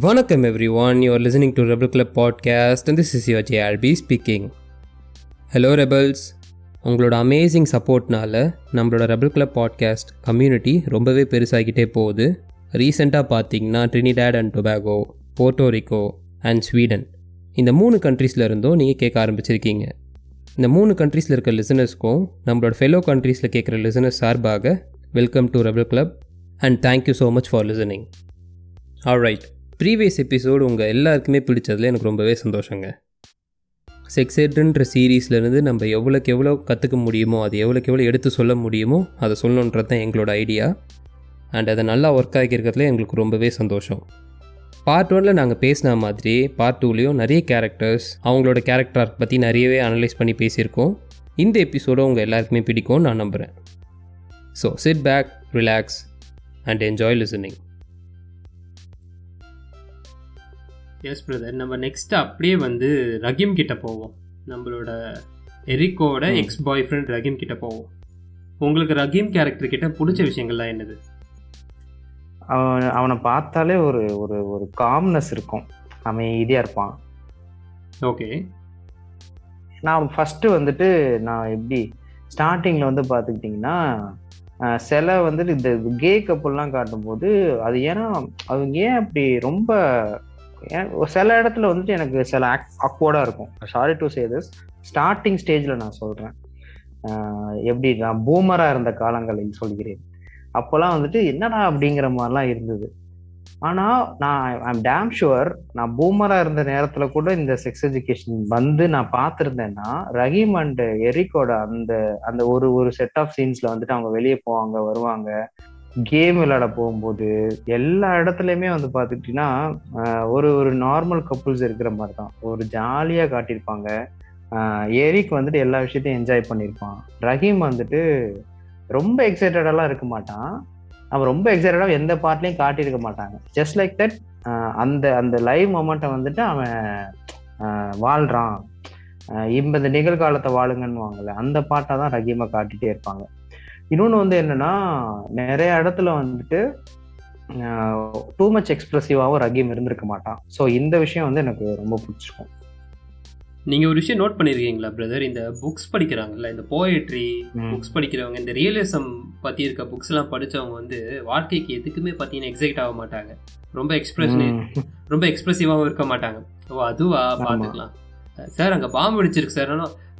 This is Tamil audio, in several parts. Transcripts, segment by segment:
Vanakkam everyone, you are listening to Rebel Club podcast and this is your JRB speaking. Hello rebels உங்களோட அமேசிங் சப்போர்ட்னால நம்மளோட ரெபல் கிளப் பாட்காஸ்ட் கம்யூனிட்டி ரொம்பவே பெருசாகிட்டே போகுது. ரீசெண்டாக பார்த்தீங்கன்னா Trinidad and Tobago Puerto Rico and Sweden இந்த மூணு கண்ட்ரீஸில் இருந்தும் நீங்கள் கேட்க ஆரம்பிச்சிருக்கீங்க. இந்த மூணு கண்ட்ரீஸில் இருக்க லிசனர்ஸ்க்கும் நம்மளோட ஃபெலோ கண்ட்ரீஸில் கேட்குற லிசனர்ஸ் சார்பாக welcome to rebel club and thank you so much for listening alright previous episode உங்கள் எல்லாருக்குமே பிடிச்சதுல எனக்கு ரொம்பவே சந்தோஷங்க. செக்ஸ் எட்ன்ற சீரீஸ்லேருந்து நம்ம எவ்வளோக்கு எவ்வளோ கற்றுக்க முடியுமோ அது எவ்வளோக்கு எவ்வளோ எடுத்து சொல்ல முடியுமோ அதை சொல்லணுன்றது தான் எங்களோட ஐடியா அண்ட் அதை நல்லா ஒர்க் ஆகியிருக்கிறதுல எங்களுக்கு ரொம்பவே சந்தோஷம். பார்ட் ஒனில் நாங்கள் பேசின மாதிரி பார்ட் டூலேயும் நிறைய கேரக்டர்ஸ் அவங்களோட கேரக்டர் பற்றி நிறையவே அனலைஸ் பண்ணி பேசியிருக்கோம். இந்த எபிசோடும் உங்கள் எல்லாருக்குமே பிடிக்கும்னு நான் நம்புகிறேன் so sit back relax and enjoy listening yes brother நம்ம நெக்ஸ்ட் அப்படியே வந்து ரஹீம் கிட்ட போவோம். நம்மளோட எரிக்கோட. எக்ஸ் பாய் ஃப்ரெண்ட் ரஹீம் கிட்ட போவோம். உங்களுக்கு ரஹீம் கேரக்டர் கிட்ட பிடிச்ச விஷயங்கள்லாம் என்னது? அவன் அவனை பார்த்தாலே ஒரு ஒரு ஒரு காம்னஸ் இருக்கும். அமைதியா இருப்பான். ஓகே நான் ஃபர்ஸ்ட் வந்துட்டு நான் எப்படி ஸ்டார்டிங்ல வந்து பார்த்துக்கிட்டிங்கன்னா சில வந்துட்டு இந்த கே கப்புள்லாம் காட்டும்போது அது ஏன்னா அவங்க ஏன் அப்படி ரொம்ப ஏன் சில இடத்துல வந்துட்டு எனக்கு சில அக்வர்டாக இருக்கும். Sorry to say this starting ஸ்டேஜில் நான் சொல்கிறேன் எப்படி நான் பூமராக இருந்த காலங்களில் சொல்கிறேன். அப்போல்லாம் வந்துட்டு என்னடா அப்படிங்கிற மாதிரிலாம் இருந்தது. ஆனால் நான் ஐம் டேம் ஷுவர் நான் பூமராக இருந்த நேரத்தில் கூட இந்த செக்ஸ் எஜுகேஷன் வந்து நான் பார்த்துருந்தேன்னா ரஹீம் அண்ட் எரிக்கோட அந்த அந்த ஒரு ஒரு செட் ஆஃப் சீன்ஸில் வந்துட்டு அவங்க வெளியே போவாங்க வருவாங்க. கேம் விளையாட போகும்போது எல்லா இடத்துலையுமே வந்து பார்த்துக்கிட்டிங்கன்னா ஒரு ஒரு நார்மல் கப்புள்ஸ் இருக்கிற மாதிரி தான் ஒரு ஜாலியாக காட்டியிருப்பாங்க. ஆஹ் எரிக் வந்துட்டு எல்லா விஷயத்தையும் என்ஜாய் பண்ணியிருப்பான். ரஹீம் வந்துட்டு ரொம்ப எக்ஸைட்டடெல்லாம் இருக்க மாட்டான். அவன் ரொம்ப எக்ஸைட்டடாக எந்த பார்ட்லையும் காட்டியிருக்க மாட்டாங்க. ஜஸ்ட் லைக் தட் அந்த அந்த லைவ் மொமெண்ட்டை வந்துட்டு அவன் வாழ்கிறான் வாழ்றான். இந்த நிகழ்காலத்தை வாழுங்கன்னு வாங்கல அந்த பாட்டை தான் ரஹீமை காட்டிகிட்டே இருப்பாங்க. இன்னொன்று வந்து என்னன்னா நிறைய இடத்துல வந்துட்டு டூ மச் எக்ஸ்பிரசிவாகவும் ரஹீம் இருந்திருக்க மாட்டான். ஸோ இந்த விஷயம் வந்து எனக்கு ரொம்ப பிடிச்சிருக்கும். நீங்கள் ஒரு விஷயம் நோட் பண்ணியிருக்கீங்களா பிரதர் இந்த புக்ஸ் படிக்கிறாங்கல்ல இந்த போயட்ரி. புக்ஸ் படிக்கிறவங்க இந்த ரியலிசம் பற்றி இருக்க புக்ஸ்லாம் படிச்சவங்க வந்து வாழ்க்கைக்கு எதுக்குமே பார்த்தீங்கன்னா எக்ஸைட் ஆக மாட்டாங்க. ரொம்ப எக்ஸ்பிரஷன். ரொம்ப எக்ஸ்பிரசிவாகவும் இருக்க மாட்டாங்க. ஓ அதுவா. பார்த்துக்கலாம் சார் அங்கே பாம்பு வெடிச்சிருக்கு சார்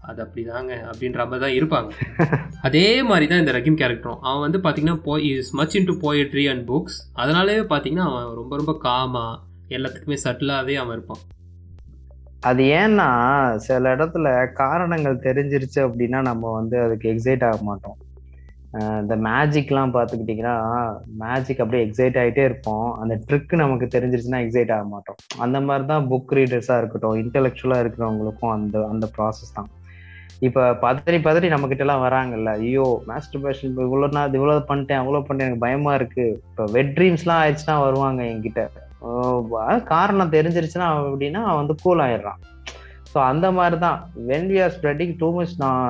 அது அப்படிதாங்க அப்படின்ற மாதிரி தான் இருப்பாங்க. அதே மாதிரி தான் இந்த ரஹீம் கேரக்டரும் அவன் வந்து பார்த்தீங்கன்னா போய் is much into poetry and books அதனாலே பார்த்தீங்கன்னா அவன் ரொம்ப ரொம்ப காமா எல்லாத்துக்குமே சட்டிலாகவே அவன் இருப்பான். அது ஏன்னா சில இடத்துல காரணங்கள் தெரிஞ்சிருச்சு அப்படின்னா நம்ம வந்து அதுக்கு எக்ஸைட் ஆக மாட்டோம். இந்த மேஜிக்லாம் பார்த்துக்கிட்டிங்கன்னா மேஜிக் அப்படியே எக்ஸைட் ஆகிட்டே இருப்போம். அந்த ட்ரிக் நமக்கு தெரிஞ்சிருச்சுன்னா எக்ஸைட் ஆக மாட்டோம். அந்த மாதிரி தான் புக் ரீடர்ஸாக இருக்கட்டும் இன்டெலெக்சுவலாக இருக்கிறவங்களுக்கும் அந்த அந்த ப்ராசஸ் தான். இப்போ பதறி பதறி நம்மக்கிட்ட எல்லாம் வராங்கல்ல. ஐயோ மாஸ்டர் பேஷன் இப்போ இவ்வளோ நான் இவ்வளோ பண்ணிட்டேன் அவ்வளோ பண்ணிட்டேன் எனக்கு பயமா இருக்கு. இப்போ வெட் ட்ரீம்ஸ்லாம் ஆயிடுச்சுன்னா வருவாங்க என்கிட்ட. காரணம் தெரிஞ்சிருச்சுன்னா அப்படின்னா அவன் வந்து கூல் ஆயிடுறான். ஸோ அந்த மாதிரி தான் when we are spreading too much நான்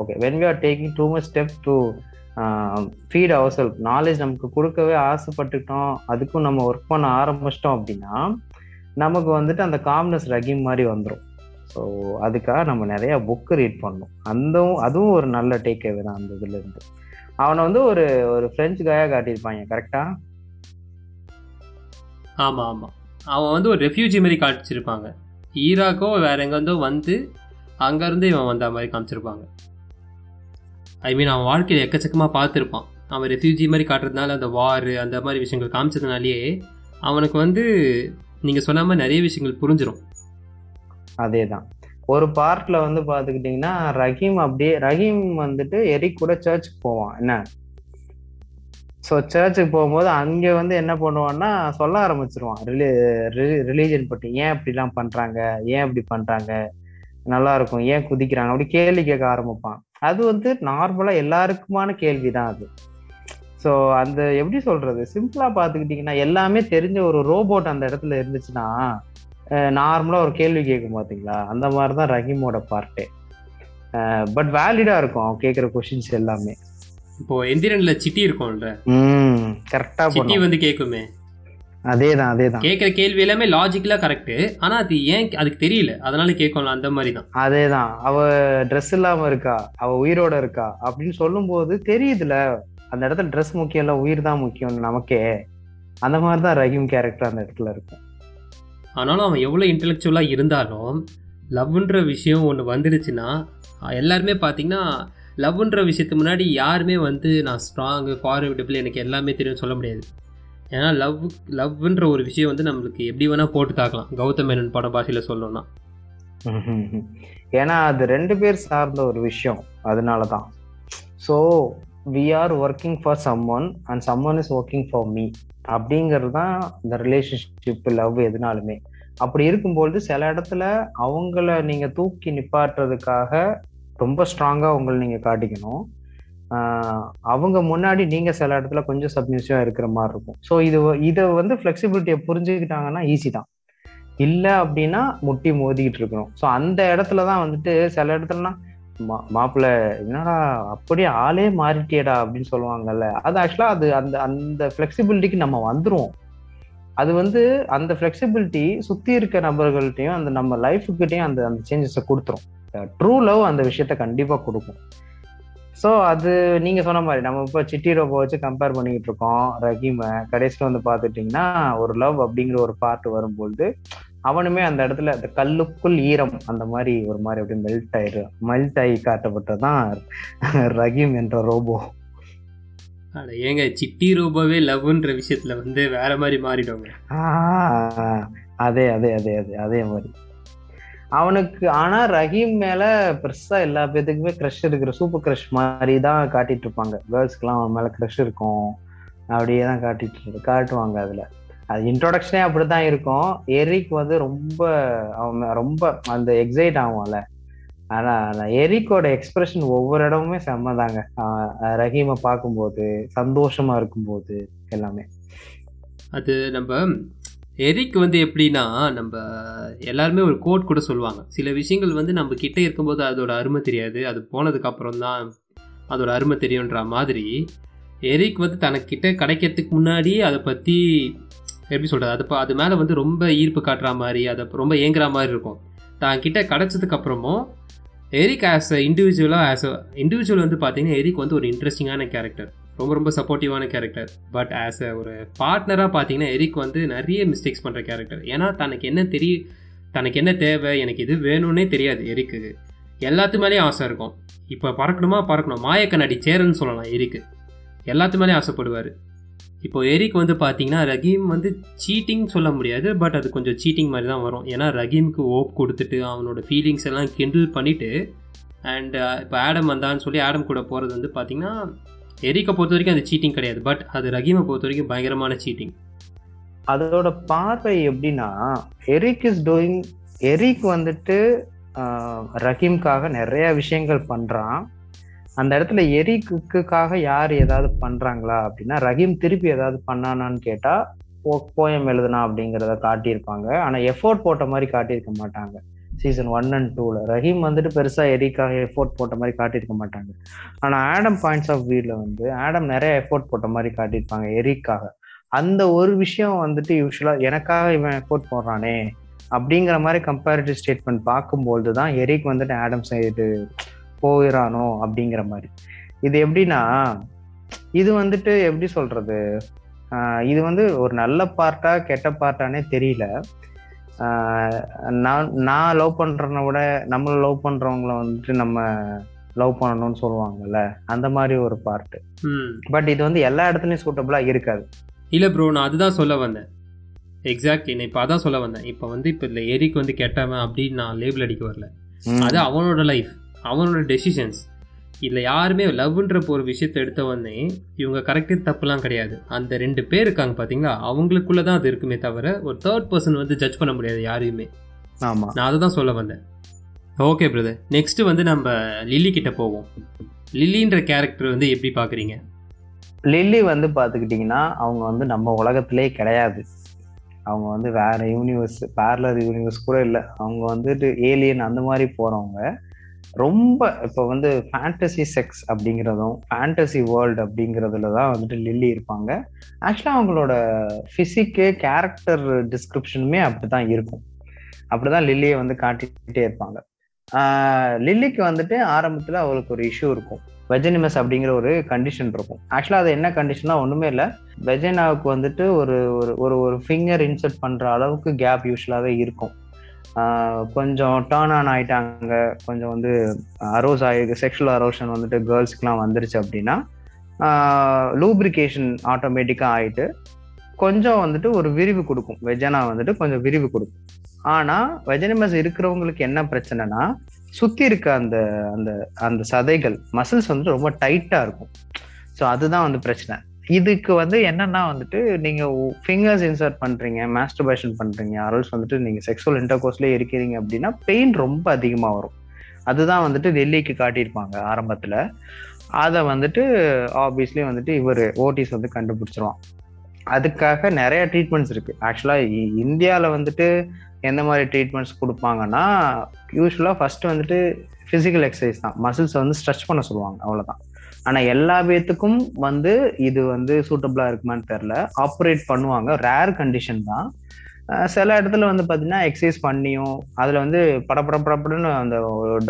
okay when we are taking too much step to feed our self knowledge நமக்கு கொடுக்கவே ஆசைப்பட்டுட்டோம் அதுக்கும் நம்ம ஒர்க் பண்ண ஆரம்பிச்சிட்டோம் அப்படின்னா நமக்கு வந்துட்டு அந்த காம்னஸ் ரகிம் மாதிரி வந்துடும் ஸோ அதுக்காக நம்ம நிறையா புக்கு ரீட் பண்ணணும் அந்த அதுவும் ஒரு நல்ல டேக் அவே தான் அந்த இதுலேருந்து அவனை வந்து ஒரு ஒரு ஃப்ரெஞ்சு காயாக காட்டியிருப்பாங்க கரெக்டாக ஆமாம் ஆமாம் அவன் வந்து ஒரு ரெஃப்யூஜி மாதிரி காட்டிச்சிருப்பாங்க ஈராக்கோ வேற எங்கேருந்தோ வந்து அங்கேருந்து இவன் வந்த மாதிரி காமிச்சிருப்பாங்க. ஐ மீன் அவன் வாழ்க்கையில் எக்கச்சக்கமாக பார்த்துருப்பான். அவன் ரெஃப்யூஜி மாதிரி காட்டுறதுனால அந்த வார் அந்த மாதிரி விஷயங்கள் காமிச்சதுனாலேயே அவனுக்கு வந்து நீங்கள் சொன்ன மாதிரி நிறைய விஷயங்கள் புரிஞ்சிடும் அதே தான் ஒரு பார்ட்ல வந்து பாத்துக்கிட்டீங்கன்னா ரஹீம் அப்படியே ரஹீம் வந்துட்டு எரிக் கூட சர்ச்சுக்கு போவான். என்ன? ஸோ சர்ச்சுக்கு போகும்போது அங்கே வந்து என்ன பண்ணுவான்னா சொல்ல ஆரம்பிச்சிருவான். ரிலி ரிலீஜன் பற்றி ஏன் இப்படிலாம் பண்றாங்க? ஏன் இப்படி பண்றாங்க? நல்லா இருக்கும். ஏன் குதிக்கிறாங்க? அப்படி கேள்வி கேட்க ஆரம்பிப்பான். அது வந்து நார்மலாக எல்லாருக்குமான கேள்வி தான் அது. ஸோ அந்த எப்படி சொல்றது? சிம்பிளா பார்த்துக்கிட்டிங்கன்னா எல்லாமே தெரிஞ்ச ஒரு ரோபோட் அந்த இடத்துல இருந்துச்சுன்னா நார்மலா ஒரு கேள்வி கேட்கும் பாத்தீங்களா? அந்த மாதிரி தான் ரஹீமோட பார்ட்டே பட் வேலிடா இருக்கும் அவன் கேட்குற கொஷின்ஸ் எல்லாமே. இப்போ எந்திரன்ல சிட்டி இருக்கும்ல. ம் கரெக்டா சிட்டி வந்து கேட்குமே அதேதான் அதேதான். கேட்குற கேள்வி எல்லாமே லாஜிக்கலாக கரெக்டு ஆனால் அது ஏன் அதுக்கு தெரியல. அதனால கேட்கலாம் அந்த மாதிரி தான் அதேதான். அவ ட்ரெஸ் இல்லாம இருக்கா? அவ உயிரோட இருக்கா? அப்படின்னு சொல்லும்போது தெரியுதுல. அந்த இடத்துல ட்ரெஸ் முக்கியம் இல்ல உயிர் தான் முக்கியம் நமக்கே. அந்த மாதிரி தான் ரஹீம் கேரக்டர் அந்த இடத்துல இருக்கும். ஆனாலும் அவன் எவ்வளோ இன்டெலெக்சுவலாக இருந்தாலும் லவ்ன்ற விஷயம் ஒன்று வந்துடுச்சுன்னா எல்லாருமே பார்த்தீங்கன்னா லவ்ன்ற விஷயத்துக்கு முன்னாடி யாருமே வந்து நான் ஸ்ட்ராங்கு ஃபார்வர்டபிள் எனக்கு எல்லாமே தெரியும் சொல்ல முடியாது. ஏன்னா லவ் லவ்ன்ற ஒரு விஷயம் வந்து நம்மளுக்கு எப்படி வேணால் போட்டு தாக்கலாம். கௌதம் மேனன் பட பாஷையில் சொல்லணும்னா. ஏன்னா அது ரெண்டு பேர் சார்ந்த ஒரு விஷயம். அதனால தான் so we are working for someone and someone is working for me அப்படிங்கிறது தான் இந்த ரிலேஷன்ஷிப் லவ் எதுனாலுமே. அப்படி இருக்கும்பொழுது சில இடத்துல அவங்கள நீங்க தூக்கி நிப்பாட்டுறதுக்காக ரொம்ப ஸ்ட்ராங்கா உங்களை நீங்க காட்டிக்கணும். அவங்க முன்னாடி நீங்க சில இடத்துல கொஞ்சம் சப்மியூசிவா இருக்கிற மாதிரி இருக்கும். ஸோ இது இதை வந்து ஃபிளெக்சிபிலிட்டியை புரிஞ்சுக்கிட்டாங்கன்னா ஈஸி தான். இல்லை அப்படின்னா முட்டி மோதிக்கிட்டு இருக்கணும். ஸோ அந்த இடத்துல தான் வந்துட்டு சில இடத்துலனா மா மாப்பிள்ள என்னடா அப்படியே ஆளே மாறிட்டேடா அப்படின்னு சொல்லுவாங்கல்ல. அது ஆக்சுவலா அது அந்த அந்த ஃபிளெக்சிபிலிட்டிக்கு நம்ம வந்துருவோம். அது வந்து அந்த ஃபிளெக்சிபிலிட்டி சுத்தி இருக்க நபர்கள்ட்டையும் அந்த நம்ம லைஃபுக்கிட்டையும் அந்த அந்த சேஞ்சஸை கொடுத்துரும். ட்ரூ லவ் அந்த விஷயத்த கண்டிப்பா கொடுக்கும். ஸோ அது நீங்க சொன்ன மாதிரி நம்ம இப்போ சிட்டி ரோபோ வச்சு கம்பேர் பண்ணிக்கிட்டு இருக்கோம். ரஹீமை கடைசியில் வந்து பார்த்துட்டிங்கன்னா ஒரு லவ் அப்படிங்கிற ஒரு பார்ட் வரும்பொழுது அவனுமே அந்த இடத்துல அந்த கல்லுக்குள் ஈரம் அந்த மாதிரி ஒரு மாதிரி அப்படி மெல்ட் ஆயிரு. மெல்ட் ஆகி காட்டப்பட்டதான் ரஹீம் என்ற ரோபோ. ஏங்க சிட்டி ரூபாவே லவ்ன்ற விஷயத்தில் வந்து வேற மாதிரி மாறிடுவாங்க. அதே அதே அதே அதே அதே மாதிரி. அவனுக்கு ஆனா ரஹீம் மேல பெருசா எல்லா பேத்துக்குமே க்ரஷ் இருக்கிற சூப்பர் க்ரஷ் மாதிரி தான் காட்டிட்டு இருப்பாங்க. கேர்ள்ஸ்க்குலாம் அவன் மேல க்ரஷ் இருக்கும். அப்படியே தான் காட்டிட்டு காட்டுவாங்க அதுல. அது இன்ட்ரோடக்ஷனே அப்படிதான் இருக்கும். எரிக் வந்து ரொம்ப அவன் ரொம்ப அந்த எக்ஸைட் ஆகும்ல. ஆனா எரிக்கோட எக்ஸ்பிரஷன் ஒவ்வொரு இடமுமே செம்மதாங்க. ரஹீமை பார்க்கும்போது சந்தோஷமா இருக்கும்போது எல்லாமே. அது நம்ம எரிக் வந்து எப்படின்னா நம்ம எல்லாருமே ஒரு கோட் கூட சொல்லுவாங்க. சில விஷயங்கள் வந்து நம்ம கிட்ட இருக்கும்போது அதோட அருமை தெரியாது. அது போனதுக்கு அப்புறம் தான் அதோட அருமை தெரியுன்ற மாதிரி எரிக் வந்து தனக்கிட்ட கிடைக்கிறதுக்கு முன்னாடி அதை பற்றி எப்படி சொல்கிறது அது அது மேலே வந்து ரொம்ப ஈர்ப்பு காட்டுற மாதிரி அதை ரொம்ப ஏங்குற மாதிரி இருக்கும். தான் கிட்டே கிடச்சதுக்கப்புறமும் எரிக் ஆஸ் அ இண்டிவிஜுவலாக ஆஸ் அ இண்டிவிஜுவல் வந்து பார்த்தீங்கன்னா எரிக் வந்து ஒரு இன்ட்ரெஸ்டிங்கான கேரக்டர் ரொம்ப ரொம்ப சப்போர்ட்டிவான கேரக்டர் பட் ஆஸ் அ ஒரு பார்ட்னராக பார்த்தீங்கன்னா எரிக் வந்து நிறைய மிஸ்டேக்ஸ் பண்ணுற கேரக்டர் ஏன்னா தனக்கு என்ன தெரிய தனக்கு என்ன தேவை எனக்கு இது வேணும்னே தெரியாது எரிக்கு எல்லாத்து மேலேயும் ஆசை இருக்கும். இப்போ பறக்கணுமா பறக்கணும். மாயக்கண்ணாடி சேரன்னு சொல்லலாம் எரிக்கு எல்லாத்து மேலேயும் ஆசைப்படுவார். இப்போ எரிக் வந்து பார்த்தீங்கன்னா ரஹீம் வந்து சீட்டிங் சொல்ல முடியாது பட் அது கொஞ்சம் சீட்டிங் மாதிரி தான் வரும். ஏன்னா ரஹீமுக்கு ஓப் கொடுத்துட்டு அவனோட ஃபீலிங்ஸ் எல்லாம் கிண்டில் பண்ணிவிட்டு அண்ட் இப்போ ஆடம் வந்தான்னு சொல்லி ஆடம் கூட போகிறது வந்து பார்த்தீங்கன்னா எரிக்கை பொறுத்த வரைக்கும் அது சீட்டிங் கிடையாது. பட் அது ரஹீமை பொறுத்த வரைக்கும் பயங்கரமான சீட்டிங் அதோட பார்வை எப்படின்னா எரிக் இஸ் டூயிங் எரிக் வந்துட்டு ரஹீம்காக நிறைய விஷயங்கள் பண்ணுறான் அந்த இடத்துல எரிக்குக்காக யார் ஏதாவது பண்றாங்களா அப்படின்னா ரஹீம் திருப்பி ஏதாவது பண்ணானான்னு கேட்டா போயம் எழுதுனா அப்படிங்கிறத காட்டியிருப்பாங்க. ஆனா எஃபோர்ட் போட்ட மாதிரி காட்டியிருக்க மாட்டாங்க. சீசன் ஒன் அண்ட் டூல ரஹீம் வந்துட்டு பெருசா எரிக்காக எஃபோர்ட் போட்ட மாதிரி காட்டியிருக்க மாட்டாங்க. ஆனா ஆடம் பாயிண்ட்ஸ் ஆஃப் வியூல வந்து ஆடம் நிறைய எஃபோர்ட் போட்ட மாதிரி காட்டியிருப்பாங்க எரிக்காக. அந்த ஒரு விஷயம் வந்துட்டு யூஸ்வலா எனக்காக இவன் எஃபோர்ட் போடுறானே அப்படிங்கிற மாதிரி கம்பேரிட்டிவ் ஸ்டேட்மெண்ட் பார்க்கும்போது தான் எரிக் வந்துட்டு ஆடம் சைடு போயிடானோ அப்படிங்கிற மாதிரி. இது எப்படின்னா இது வந்துட்டு எப்படி சொல்றது? இது வந்து ஒரு நல்ல பார்ட்டா கெட்ட பார்ட்டானே தெரியல. நான் நான் லவ் பண்றவனை விட நம்மள லவ் பண்றவங்கள வந்துட்டு நம்ம லவ் பண்ணணும்னு சொல்லுவாங்கல்ல அந்த மாதிரி ஒரு பார்ட் பட் இது வந்து எல்லா இடத்துலயும் சூட்டபிளா இருக்காது. இல்லை ப்ரோ நான் அதுதான் சொல்ல வந்தேன். எக்ஸாக்ட்லி நான் இப்போ அதான் சொல்ல வந்தேன். இப்போ வந்து இப்போ இல்லை எரிக் வந்து கெட்டவன் அப்படின்னு நான் லேபிள் அடிக்க வரல. அது அவனோட லைஃப் அவனோட டெசிஷன்ஸ் இதில் யாருமே லவ்ன்ற ஒரு விஷயத்தை எடுத்த உடனே இவங்க கரெக்டு தப்புலாம் கிடையாது. அந்த ரெண்டு பேர் இருக்காங்க பார்த்தீங்களா? அவங்களுக்குள்ள தான் அது இருக்குமே தவிர ஒரு தேர்ட் பர்சன் வந்து ஜட்ஜ் பண்ண முடியாது யாரையுமே. ஆமா. நான் அதை தான் சொல்ல வந்தேன். ஓகே பிரதர் நெக்ஸ்ட் வந்து நம்ம லில்லி கிட்ட போவோம். லில்லின்ற கேரக்டர் வந்து எப்படி பார்க்குறீங்க? லில்லி வந்து பார்த்துக்கிட்டிங்கன்னா அவங்க வந்து நம்ம உலகத்திலே கிடையாது. அவங்க வந்து வேற யூனிவர்ஸ் பேரலர் யூனிவர்ஸ் கூட இல்லை. அவங்க வந்துட்டு ஏலியன் அந்த மாதிரி போறவங்க. ரொம்ப இப்போ வந்து ஃபேண்டசி செக்ஸ் அப்படிங்கிறதும் ஃபேண்டசி வேர்ல்டு அப்படிங்கிறதுல தான் வந்துட்டு லில்லி இருப்பாங்க. ஆக்சுவலாக அவங்களோட ஃபிசிக்கு கேரக்டர் டிஸ்கிரிப்ஷனுமே அப்படிதான் இருக்கும். அப்படிதான் லில்லியை வந்து காட்டிக்கிட்டே இருப்பாங்க. லில்லிக்கு வந்துட்டு ஆரம்பத்தில் அவளுக்கு ஒரு இஷ்யூ இருக்கும். வெஜனிமஸ் அப்படிங்கிற ஒரு கண்டிஷன் இருக்கும். ஆக்சுவலாக அது என்ன கண்டிஷனா ஒன்றுமே இல்லை. வெஜைனாவுக்கு வந்துட்டு ஒரு ஒரு ஒரு ஒரு ஃபிங்கர் இன்சர்ட் பண்ணுற அளவுக்கு கேப் யூஸ்வலாகவே இருக்கும். கொஞ்சம் டேர்ன் ஆன் ஆயிட்டாங்க. கொஞ்சம் வந்து அரோஸ் ஆகி செக்ஷுவல் அரோஷன் வந்துட்டு கேர்ள்ஸ்க்குலாம் வந்துருச்சு அப்படின்னா லூப்ரிகேஷன் ஆட்டோமேட்டிக்காக ஆயிட்டு கொஞ்சம் வந்துட்டு ஒரு விரிவு கொடுக்கும். வெஜனா வந்துட்டு கொஞ்சம் விரிவு கொடுக்கும். ஆனால் வெஜனமஸ் இருக்கிறவங்களுக்கு என்ன பிரச்சனைனா சுற்றி இருக்க அந்த அந்த அந்த சதைகள் மசில்ஸ் வந்துட்டு ரொம்ப டைட்டாக இருக்கும். ஸோ அதுதான் வந்து பிரச்சனை. இதுக்கு வந்து என்னன்னா வந்துட்டு நீங்க ஃபிங்கர்ஸ் இன்சர்ட் பண்றீங்க மாஸ்டர்பேஷன் பண்றீங்க அரல்ஸ் வந்துட்டு நீங்க செக்ஸுவல் இன்டர்கோர்ஸ்லயே இருக்கிறீங்க அப்படின்னா பெயின் ரொம்ப அதிகமாக வரும். அதுதான் வந்துட்டு டெல்லிக்கு காட்டியிருப்பாங்க ஆரம்பத்துல. அதை வந்துட்டு ஆப்வியஸ்லி வந்துட்டு இவர் ஓட்டிஸ் வந்து கண்டுபிடிச்சிருவான். அதுக்காக நிறைய ட்ரீட்மெண்ட்ஸ் இருக்கு. ஆக்சுவலா இந்தியாவில் வந்துட்டு எந்த மாதிரி ட்ரீட்மெண்ட்ஸ் கொடுப்பாங்கன்னா யூஸ்வலாக ஃபர்ஸ்ட் வந்துட்டு ஃபிசிக்கல் எக்ஸசைஸ் தான். மசில்ஸை வந்து ஸ்ட்ரெச் பண்ண சொல்லுவாங்க அவ்வளோதான் ஆனால் எல்லா பேத்துக்கும் வந்து இது வந்து சூட்டபிளாக இருக்குமான்னு தெரில. ஆப்ரேட் பண்ணுவாங்க. ரேர் கண்டிஷன் தான். சில இடத்துல வந்து பார்த்தீங்கன்னா எக்ஸசைஸ் பண்ணியும் அதில் வந்து படப்படப்படப்படன்னு அந்த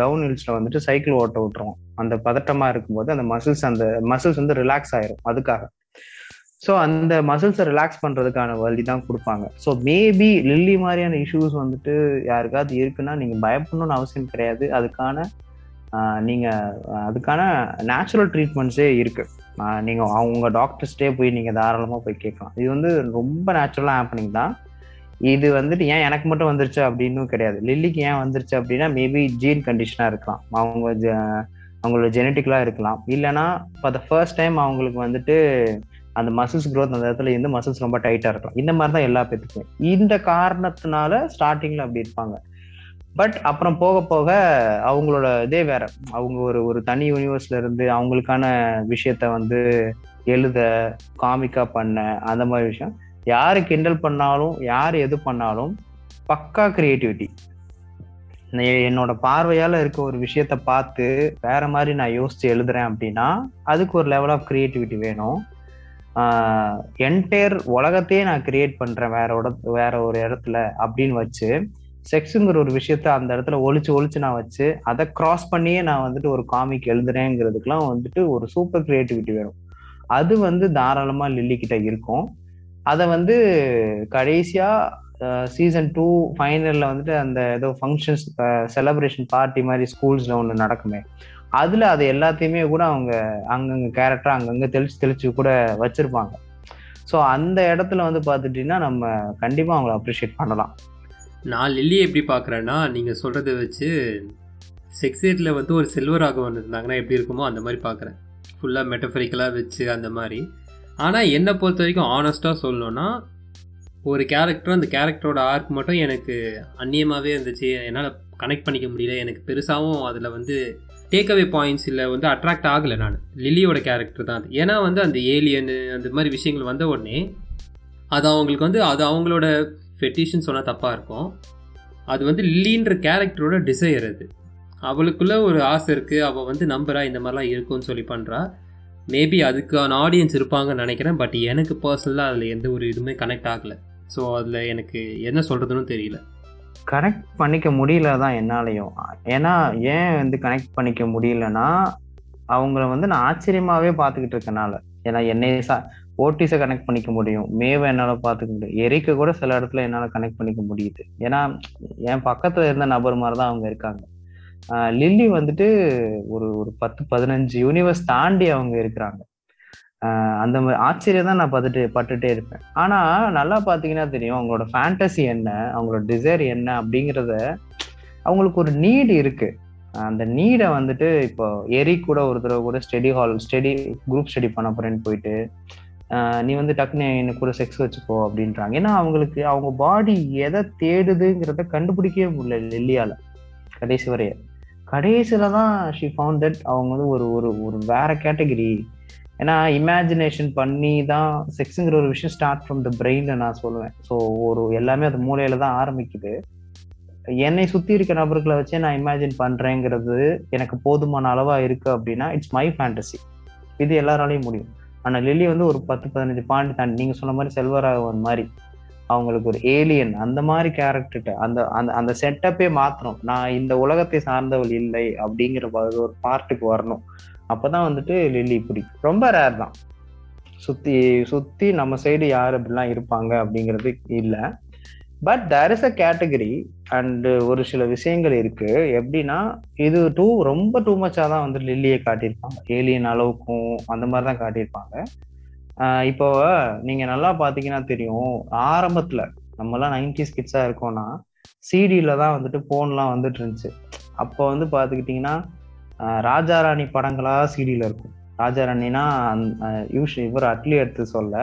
டவுன் ஹில்ஸில் வந்துட்டு சைக்கிள் ஓட்ட விட்டுரும். அந்த பதட்டமாக இருக்கும்போது அந்த மசில்ஸ் அந்த மசில்ஸ் வந்து ரிலாக்ஸ் ஆயிரும். அதுக்காக. ஸோ அந்த மசில்ஸை ரிலாக்ஸ் பண்ணுறதுக்கான வழி தான் கொடுப்பாங்க. ஸோ மேபி லில்லி மாதிரியான இஷ்யூஸ் வந்துட்டு யாருக்காவது இருக்குன்னா நீங்கள் பயப்படணும்னு அவசியம் கிடையாது. அதுக்கான நீங்க அதுக்கான நேச்சுரல் ட்ரீட்மெண்ட்ஸே இருக்கு. நீங்கள் நீங்க அவங்க டாக்டர்ஸ்டே போய் நீங்க தாராளமா போய் கேட்கலாம். இது வந்து ரொம்ப நேச்சுரலா ஹேப்பனிங் தான். இது வந்துட்டு ஏன் எனக்கு மட்டும் வந்துருச்சு அப்படின்னு கிடையாது. லில்லிக்கு ஏன் வந்துருச்சு அப்படின்னா மேபி ஜீன் கண்டிஷனா இருக்கலாம். அவங்க அவங்களோட ஜெனட்டிக்கலா இருக்கலாம். இல்லைன்னா ஃபார் த ஃபர்ஸ்ட் டைம் அவங்களுக்கு வந்துட்டு அந்த மசில்ஸ் க்ரோத் அந்த இடத்துல இருந்து மசில்ஸ் ரொம்ப டைட்டா இருக்கலாம். இந்த மாதிரி தான் எல்லா பேத்துக்கும். இந்த காரணத்தினால ஸ்டார்டிங்ல அப்படி இருப்பாங்க. பட் அப்புறம் போக போக அவங்களோட இதே வேற. அவங்க ஒரு ஒரு தனி யூனிவர்ஸ்ல இருந்து அவங்களுக்கான விஷயத்த வந்து எழுத காமிக்கா பண்ண அந்த மாதிரி விஷயம். யாரு கிண்டல் பண்ணாலும் யார் எது பண்ணாலும் பக்கா கிரியேட்டிவிட்டி என்னோட பார்வையால இருக்க ஒரு விஷயத்த பார்த்து வேற மாதிரி நான் யோசிச்சு எழுதுறேன் அப்படின்னா அதுக்கு ஒரு லெவல் ஆஃப் கிரியேட்டிவிட்டி வேணும். என்டையர் உலகத்தையே நான் கிரியேட் பண்றேன் வேற இட வேற ஒரு இடத்துல அப்படின்னு வச்சு செக்ஸுங்கிற ஒரு விஷயத்த அந்த இடத்துல ஒழிச்சு ஒழிச்சு நான் வச்சு அதை கிராஸ் பண்ணியே நான் வந்துட்டு ஒரு காமிக் எழுதுறேங்கிறதுக்கெல்லாம் வந்துட்டு ஒரு சூப்பர் கிரியேட்டிவிட்டி வேணும். அது வந்து தாராளமா லில்லி கிட்ட இருக்கும். அதை வந்து கடைசியா சீசன் டூ ஃபைனல்ல வந்துட்டு அந்த ஏதோ ஃபங்க்ஷன்ஸ் செலப்ரேஷன் பார்ட்டி மாதிரி ஸ்கூல்ஸ்ல ஒன்று நடக்குமே. அதுல அது எல்லாத்தையுமே கூட அவங்க அங்கங்க கேரக்டர் அங்கங்க தெளிச்சு தெளிச்சு கூட வச்சிருப்பாங்க. ஸோ அந்த இடத்துல வந்து பார்த்துட்டீங்கன்னா நம்ம கண்டிப்பாக அவங்கள அப்ரிஷியேட் பண்ணலாம். நான் லில்லியை எப்படி பார்க்குறேன்னா நீங்கள் சொல்கிறத வச்சு செக்ஸேட்டில் வந்து ஒரு செல்வராகவன் இருந்தாங்கன்னா எப்படி இருக்குமோ அந்த மாதிரி பார்க்குறேன். ஃபுல்லாக மெட்டஃபரிக்கலாக வச்சு அந்த மாதிரி. ஆனால் என்னை பொறுத்த வரைக்கும் ஆனஸ்ட்டாக சொல்லணும்னா ஒரு கேரக்டர் அந்த கேரக்டரோட ஆர்க் மட்டும் எனக்கு அந்நியமாகவே இருந்துச்சு. என்னால் கனெக்ட் பண்ணிக்க முடியல. எனக்கு பெருசாகவும் அதில் வந்து டேக்அவே பாயிண்ட்ஸ் இல்லை வந்து அட்ராக்ட் ஆகலை நான். லில்லியோட கேரக்டர் தான் அது. ஏன்னா வந்து அந்த ஏலியனு அந்த மாதிரி விஷயங்கள் வந்த உடனே அது அவங்களுக்கு வந்து அது அவங்களோட ஃபெட்டிஷ்னு சொன்னால் தப்பாக இருக்கும். அது வந்து லில்லின்ற கேரக்டரோட டிசையர் அது. அவளுக்குள்ள ஒரு ஆசை இருக்குது அவள் வந்து நம்புகிறா இந்த மாதிரிலாம் இருக்கும்னு சொல்லி பண்ணுறா மேபி அதுக்கான ஆடியன்ஸ் இருப்பாங்கன்னு நினைக்கிறேன் பட் எனக்கு பர்சனலாக அதில் எந்த ஒரு இதுவுமே கனெக்ட் ஆகலை. ஸோ அதில் எனக்கு என்ன சொல்கிறதுன்னு தெரியல. கனெக்ட் பண்ணிக்க முடியல தான் என்னாலையும். ஏன்னா ஏன் வந்து கனெக்ட் பண்ணிக்க முடியலன்னா அவங்கள வந்து நான் ஆச்சரியமாகவே பார்த்துக்கிட்டு இருக்கனால. ஏன்னா என்னை சா ஓட்டிஸை கனெக்ட் பண்ணிக்க முடியும். மேவை என்னால் பார்த்துக்க முடியும். எரிக்க கூட சில இடத்துல என்னால் கனெக்ட் பண்ணிக்க முடியுது. ஏன்னா என் பக்கத்தில் இருந்த நபர் மாதிரி தான் அவங்க இருக்காங்க. லில்லி வந்துட்டு ஒரு ஒரு பத்து பதினஞ்சு யூனிவர்ஸ் தாண்டி அவங்க இருக்கிறாங்க. அந்த மாதிரி ஆச்சரியம் தான் நான் பார்த்துட்டு பட்டுட்டே இருப்பேன். ஆனால் நல்லா பார்த்தீங்கன்னா தெரியும் அவங்களோட ஃபேண்டசி என்ன அவங்களோட டிசைர் என்ன அப்படிங்கிறத அவங்களுக்கு ஒரு நீடு இருக்கு. அந்த நீடை வந்துட்டு இப்போ எரி கூட ஒரு தடவை கூட study hall study group study பண்ண போறேன்னு போயிட்டு நீ வந்து டக்குனு எனக்கு கூட செக்ஸ் வச்சுக்கோ அப்படின்றாங்க. ஏன்னா அவங்களுக்கு அவங்க பாடி எதை தேடுதுங்கிறத கண்டுபிடிக்கவே முடியல லெல்லியால கடைசி வரைய. கடைசியில தான் ஷி ஃபவுண்ட் தட் அவங்க வந்து ஒரு ஒரு ஒரு வேற கேட்டகரி ஏன்னா இமேஜினேஷன் பண்ணி தான் செக்ஸுங்கிற ஒரு விஷயம் ஸ்டார்ட் ஃப்ரம் த பிரெயின்ல நான் சொல்லுவேன். ஸோ ஒரு எல்லாமே அது மூலையில தான் ஆரம்பிக்குது. என்னை சுத்தி இருக்க நபர்களை வச்சே நான் இமேஜின் பண்றேங்கிறது எனக்கு போதுமான அளவா இருக்கு அப்படின்னா இட்ஸ் மை ஃபேண்டசி இது எல்லாராலையும் முடியும். ஆனால் லில்லி வந்து ஒரு பத்து பதினஞ்சு பாயிண்ட் தாண்டி நீங்கள் சொன்ன மாதிரி செல்வராகவன் மாதிரி அவங்களுக்கு ஒரு ஏலியன் அந்த மாதிரி கேரக்டர்கிட்ட அந்த அந்த அந்த செட்டப்பே மாற்றணும் நான் இந்த உலகத்தை சார்ந்தவள் இல்லை அப்படிங்கிற ஒரு பார்ட்டுக்கு வரணும். அப்பதான் வந்துட்டு லில்லி பிடிக்கும். ரொம்ப ரேர் தான். சுற்றி சுற்றி நம்ம சைடு யார் அப்படிலாம் இருப்பாங்க அப்படிங்கிறது இல்லை. But there is a category and ஒரு சில விஷயங்கள் இருக்கு. எப்படின்னா இது டூ ரொம்ப டூ மச்சாக தான் வந்து லில்லியை காட்டியிருப்பாங்க. ஏலியன் அளவுக்கும் அந்த மாதிரி தான் காட்டியிருப்பாங்க. இப்போ நீங்கள் நல்லா பார்த்தீங்கன்னா தெரியும் ஆரம்பத்தில் நம்மலாம் நைன்டிஸ் கிட்ஸாக இருக்கோம்னா சிடியில் தான் வந்துட்டு ஃபோன்லாம் வந்துட்டு இருந்துச்சு. அப்போ வந்து பார்த்துக்கிட்டிங்கன்னா ராஜா ராணி படங்களாக சிடில இருக்கும். ராஜா ராணினா யூஷ் இவர் அட்லி எடுத்து சொல்ல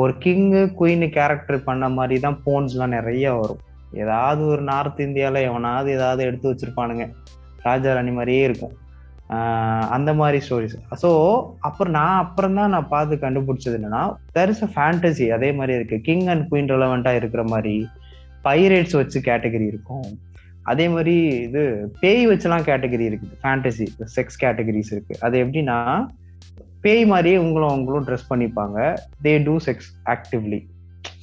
ஒரு கிங்கு குயின் கேரக்டர் பண்ண மாதிரி தான் போன்ஸ்லாம் நிறைய வரும். ஏதாவது ஒரு நார்த் இந்தியாவில் எவனாவது ஏதாவது எடுத்து வச்சிருப்பானுங்க. ராஜா ராணி மாதிரியே இருக்கும். அந்த மாதிரி ஸ்டோரிஸ் ஸோ அப்புறம் நான் அப்புறம் தான் நான் பார்த்து கண்டுபிடிச்சது என்னன்னா தெர் இஸ் அ ஃபேண்டசி அதே மாதிரி இருக்கு. கிங் அண்ட் குயின் ரெலவெண்ட்டாக இருக்கிற மாதிரி பைரேட்ஸ் வச்சு கேட்டகரி இருக்கும். அதே மாதிரி இது பேய் வச்சுலாம் கேட்டகரி இருக்குது. ஃபேண்டசி செக்ஸ் கேட்டகரிஸ் இருக்கு. அது எப்படின்னா பேய் மாதிரியே உங்களும் அவங்களும் ட்ரெஸ் பண்ணிப்பாங்க. They do sex actively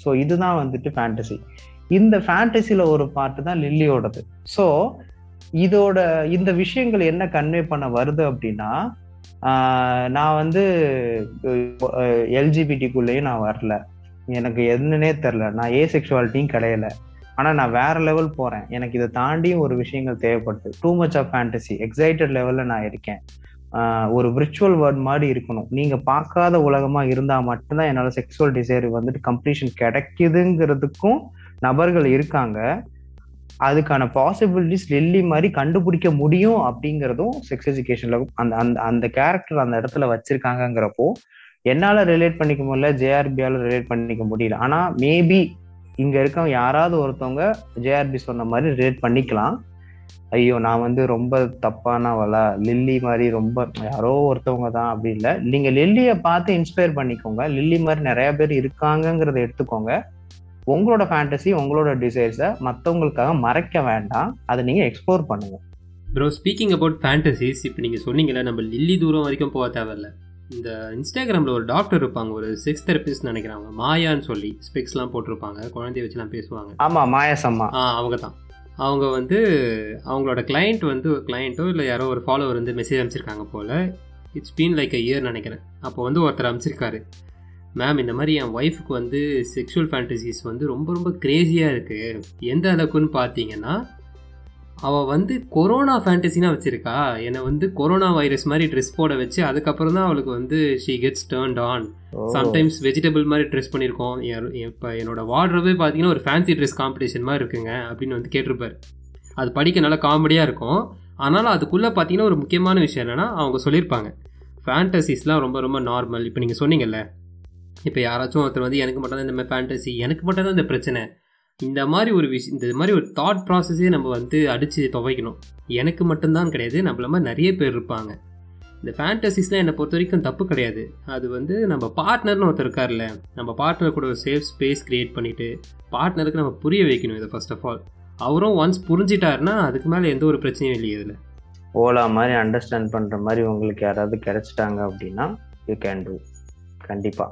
so இதுதான் வந்துட்டு ஃபேண்டசி இந்த ஃபேண்டசியில் ஒரு பார்ட்டு தான் லில்லியோடது. ஸோ இதோட இந்த விஷயங்கள் என்ன கன்வே பண்ண வருது அப்படின்னா நான் வந்து எல்ஜிபிடிக்குள்ளேயும் நான் வரல. எனக்கு என்னன்னே தெரில நான் ஏ செக்ஷுவாலிட்டியும் கிடையல. ஆனால் நான் வேற லெவல் போகிறேன் எனக்கு இதை தாண்டியும் ஒரு விஷயங்கள் தேவைப்படுது. Too much of fantasy excited லெவலில் நான் இருக்கேன். ஒரு விர்ச்சுவல் வேர்ட் மாதிரி இருக்கணும். நீங்க பார்க்காத உலகமா இருந்தா மட்டும்தான் என்னால செக்ஸுவல் டிசைர் வந்துட்டு கம்ப்ளீஷன் கிடைக்குதுங்கிறதுக்கும் நபர்கள் இருக்காங்க. அதுக்கான பாசிபிலிட்டிஸ் லில்லி மாதிரி கண்டுபிடிக்க முடியும் அப்படிங்கிறதும் செக்ஸ் எஜுகேஷன்ல அந்த அந்த அந்த கேரக்டர் அந்த இடத்துல வச்சிருக்காங்கிறப்போ என்னால ரிலேட் பண்ணிக்க முடியல ஜேஆர்பியால ரிலேட் பண்ணிக்க முடியல. ஆனா மேபி இங்க இருக்க யாராவது ஒருத்தவங்க ஜேஆர்பி சொன்ன மாதிரி ரிலேட் பண்ணிக்கலாம். ஐயோ நான் வந்து ரொம்ப தப்பானவளா? லில்லி மாதிரி ரொம்ப யாரோ ஒருத்தவங்க தான் அப்படி இல்லை. நீங்க லில்லியை பார்த்து இன்ஸ்பயர் பண்ணிக்கோங்க. லில்லி மாதிரி நிறைய பேர் இருக்காங்கங்கிறத எடுத்துக்கோங்க. உங்களோட ஃபேண்டசி உங்களோட டிசைர்ஸை மற்றவங்களுக்காக மறைக்க வேண்டாம். அதை நீங்க எக்ஸ்ப்ளோர் பண்ணுங்க. ப்ரோ ஸ்பீக்கிங் அபவுட் ஃபேண்டசிஸ் இப்போ நீங்கள் சொன்னீங்கல்ல நம்ம லில்லி தூரம் வரைக்கும் போக தேவையில்ல. இந்த இன்ஸ்டாகிராமில் ஒரு டாக்டர் இருப்பாங்க. ஒரு செக்ஸ் தெரபிஸ்ட் நினைக்கிறாங்க மாயான்னு சொல்லி ஸ்பெக்ஸ்லாம் போட்டிருப்பாங்க. குழந்தைய வச்சுலாம் பேசுவாங்க. ஆமா மாயாசம்மா. ஆ அவங்க தான். அவங்க வந்து அவங்களோட கிளையண்ட் வந்து கிளையண்ட்டோ இல்லை யாரோ ஒரு ஃபாலோவர் வந்து மெசேஜ் அனுப்பிச்சிருக்காங்க போல் it's been like a year நினைக்கிறேன். அப்போ வந்து ஒருத்தர் அனுப்பிச்சிருக்காரு. மேம் இந்த மாதிரி என் ஒய்ஃபுக்கு வந்து செக்ஷுவல் ஃபேண்டசிஸ் வந்து ரொம்ப ரொம்ப க்ரேஸியாக இருக்குது எந்த அளவுக்குன்னு பார்த்தீங்கன்னா அவள் வந்து கொரோனா ஃபேண்டசினா வச்சுருக்கா. என்னை வந்து கொரோனா வைரஸ் மாதிரி ட்ரெஸ் போட வச்சு அதுக்கப்புறம் தான் அவளுக்கு வந்து she gets turned on sometimes vegetable மாதிரி ட்ரெஸ் பண்ணியிருக்கோம். இப்போ என்னோட வார்ட்ரவே பார்த்தீங்கன்னா ஒரு ஃபேன்சி ட்ரெஸ் காம்படிஷன் மாதிரி இருக்குங்க அப்படின்னு வந்து கேட்டிருப்பார். அது படிக்க நல்லா காமெடியாக இருக்கும். ஆனாலும் அதுக்குள்ளே பார்த்தீங்கன்னா ஒரு முக்கியமான விஷயம் என்னென்னா அவங்க சொல்லியிருப்பாங்க. ஃபேண்டசிஸ்லாம் ரொம்ப ரொம்ப நார்மல் இப்போ நீங்கள் சொன்னீங்கல்ல. இப்போ யாராச்சும் ஒருத்தர் வந்து எனக்கு மட்டும் தான் இந்த மாதிரி ஃபேண்டசி எனக்கு மட்டும் தான் இந்த பிரச்சனை. இந்த மாதிரி ஒரு விஷயம் இந்த மாதிரி ஒரு தாட் ப்ராசஸே நம்ம வந்து அடித்து துவைக்கணும். எனக்கு மட்டும்தான் கிடையாது நம்மள மாதிரி நிறைய பேர் இருப்பாங்க. இந்த ஃபேண்டசிஸ்லாம் என்னை பொறுத்த வரைக்கும் தப்பு கிடையாது. அது வந்து நம்ம பார்ட்னர்னு ஒருத்தர் இருக்கார்ல நம்ம பார்ட்னர் கூட ஒரு சேஃப் ஸ்பேஸ் க்ரியேட் பண்ணிவிட்டு பார்ட்னருக்கு நம்ம புரிய வைக்கணும் இதை ஃபர்ஸ்ட் ஆஃப் ஆல் அவரும் ஒன்ஸ் புரிஞ்சிட்டாருன்னா அதுக்கு மேலே எந்த ஒரு பிரச்சனையும் இல்லையே இதில். ஓலா மாதிரி அண்டர்ஸ்டாண்ட் பண்ற மாதிரி உங்களுக்கு யாராவது கிடைச்சிட்டாங்க அப்படின்னா யூ கேன் டூ கண்டிப்பா.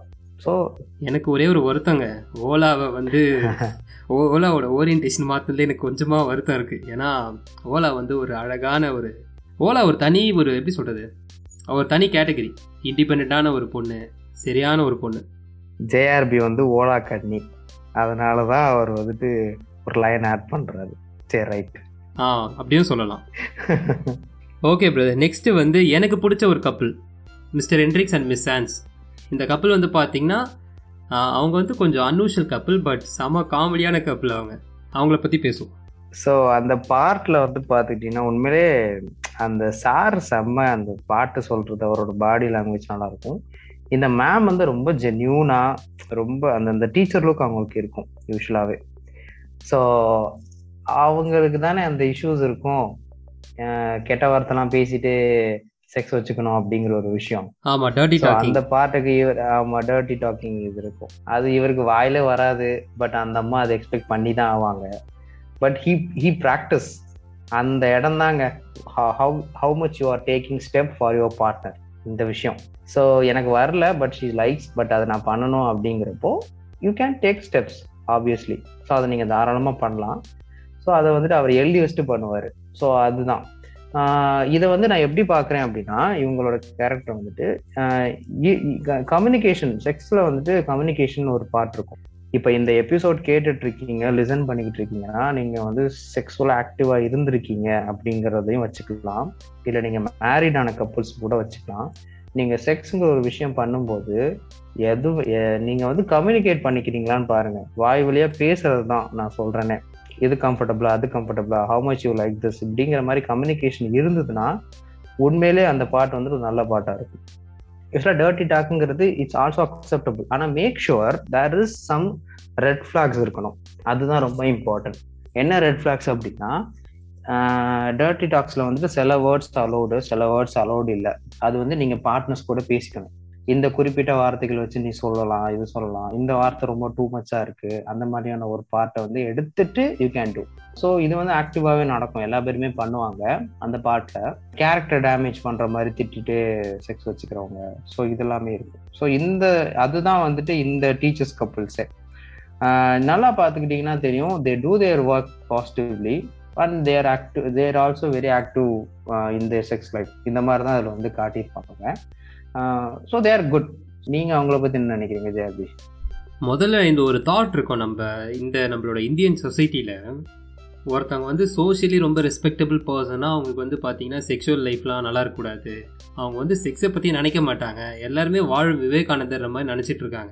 ஸோ எனக்கு ஒரே ஒரு வருத்தங்க. ஓலாவை வந்து ஓ- ஓலாவோட ஓரியன்டேஷன் மாற்றினதுல எனக்கு கொஞ்சமாக வருத்தம் இருக்குது ஏன்னா ஓலா வந்து ஒரு அழகான ஒரு ஓலா ஒரு தனி ஒரு எப்படி சொல்கிறது ஒரு தனி கேட்டகரி இண்டிபெண்ட்டான ஒரு பொண்ணு சரியான ஒரு பொண்ணு. ஜேஆர்பி வந்து ஓலா கண்ணி. அதனால தான் அவர் வந்துட்டு ஒரு லைன் ஆட் பண்றாரு. சரி ரைட் ஆ அப்படியும் சொல்லலாம். ஓகே பிரதர் நெக்ஸ்ட் வந்து எனக்கு பிடிச்ச ஒரு கப்பல் mister Hendricks and miss Chance இந்த கப்பல் வந்து பார்த்தீங்கன்னா அவங்க வந்து கொஞ்சம் அன்யூஷுவல் கப்பிள் பட் செம காமெடியான கப்பிள் அவங்க. அவங்கள பற்றி பேசுவோம். ஸோ அந்த பாட்டில் வந்து பார்த்துக்கிட்டிங்கன்னா உண்மையிலே அந்த சார் செம்ம அந்த பாட்டு சொல்கிறது அவரோட பாடி லாங்குவேஜ் நல்லாயிருக்கும். இந்த மேம் வந்து ரொம்ப ஜென்யூனாக ரொம்ப அந்த அந்த டீச்சர் லுக் அவங்களுக்கு இருக்கும் யூஸ்வலாகவே ஸோ அவங்களுக்கு தானே அந்த இஷ்யூஸ் இருக்கும். கெட்ட வார்த்தைலாம் பேசிட்டு செக்ஸ் வச்சுக்கணும் அப்படிங்கிற ஒரு விஷயம். டர்ட்டி அந்த பாட்டுக்கு இவர் ஆமா டர்ட்டி டாக்கிங் இது இருக்கும். அது இவருக்கு வாயிலே வராது பட் அந்த அம்மா அதை எக்ஸ்பெக்ட் பண்ணி தான் ஆவாங்க. பட் ஹீ ஹீ ப்ராக்டிஸ் அந்த இடம் தாங்க. How how much you are taking step for your partner இந்த விஷயம். ஸோ எனக்கு வரல பட் ஷீ லைக்ஸ் பட் அதை நான் பண்ணணும் அப்படிங்கிறப்போ you can take steps obviously so அதை நீங்கள் தாராளமாக பண்ணலாம். ஸோ அதை வந்துட்டு அவர் எழுதி வச்சுட்டு பண்ணுவார். ஸோ அதுதான். இதை வந்து நான் எப்படி பார்க்குறேன் அப்படின்னா இவங்களோட கேரக்டர் வந்துட்டு கம்யூனிகேஷன் செக்ஸில் வந்துட்டு கம்யூனிகேஷன் ஒரு பார்ட் இருக்கும். இப்போ இந்த எபிசோட் கேட்டுட்டு இருக்கீங்க லிசன் பண்ணிக்கிட்டு இருக்கீங்கன்னா நீங்கள் வந்து செக்ஸுவலாக ஆக்டிவாக இருந்திருக்கீங்க அப்படிங்கிறதையும் வச்சுக்கலாம். இல்லை நீங்கள் மேரிடான கப்புள்ஸ் கூட வச்சுக்கலாம். நீங்கள் செக்ஸுங்கிற ஒரு விஷயம் பண்ணும்போது எது நீங்கள் வந்து கம்யூனிகேட் பண்ணிக்கிறீங்களான்னு பாருங்கள் வாய் வழியாக பேசுறது தான் நான் சொல்கிறேனே இது கம்ஃபர்டபுளா அது கம்ஃபர்டபுளா how much you like this இப்படிங்கிற மாதிரி கம்யூனிகேஷன் இருந்ததுன்னா உண்மையிலே அந்த பாட்டு வந்து ஒரு நல்ல பாட்டாக இருக்கும். ஆக்சுவலாக டர்ட்டி டாக்குங்கிறது இட்ஸ் ஆல்சோ அக்செப்டபுள் ஆனால் make sure there is some red flags இருக்கணும். அதுதான் ரொம்ப இம்பார்ட்டன்ட் என்ன ரெட் ஃபிளாக்ஸ் அப்படின்னா டர்ட்டி டாக்ஸில் வந்துட்டு சில வேர்ட்ஸ் அலோடு சில வேர்ட்ஸ் அலோடு இல்லை. அது வந்து நீங்கள் பார்ட்னர்ஸ் கூட பேசிக்கணும். இந்த குறிப்பிட்ட வார்த்தைகள் வச்சு நீ சொல்லலாம் இது சொல்லலாம். இந்த வார்த்தை ரொம்ப டூ மச்சா இருக்கு. அந்த மாதிரியான ஒரு பார்ட்டை வந்து எடுத்துட்டு யூ கேன் டூ ஸோ இது வந்து ஆக்டிவாகவே நடக்கும். எல்லா பேருமே பண்ணுவாங்க அந்த பாட்டில் கேரக்டர் டேமேஜ் பண்ற மாதிரி திட்டிட்டு செக்ஸ் வச்சுக்கிறவங்க. ஸோ இதெல்லாமே இருக்கு. ஸோ இந்த அதுதான் வந்துட்டு இந்த டீச்சர்ஸ் கப்புள்ஸே நல்லா பார்த்துக்கிட்டிங்கன்னா தெரியும். They do their work positively and their active their also very active இந்த செக்ஸ் லைஃப் இந்த மாதிரி தான் அதில் வந்து காட்டியிருப்பாங்க. ஸோ தேர் குட் நீங்கள் அவங்கள பற்றி என்ன நினைக்கிறீங்க ஜெயபிஷ் முதல்ல இந்த ஒரு தாட் இருக்கும் நம்ம இந்த நம்மளோட இந்தியன் சொசைட்டியில் ஒருத்தவங்க வந்து சோஷியலி ரொம்ப ரெஸ்பெக்டபிள் பர்சனாக அவங்களுக்கு வந்து பார்த்தீங்கன்னா செக்ஷுவல் லைஃப்லாம் நல்லா இருக்கக்கூடாது. அவங்க வந்து செக்ஸை பற்றி நினைக்க மாட்டாங்க. எல்லாருமே வாழும் விவேகானந்தர் மாதிரி நினச்சிட்டு இருக்காங்க.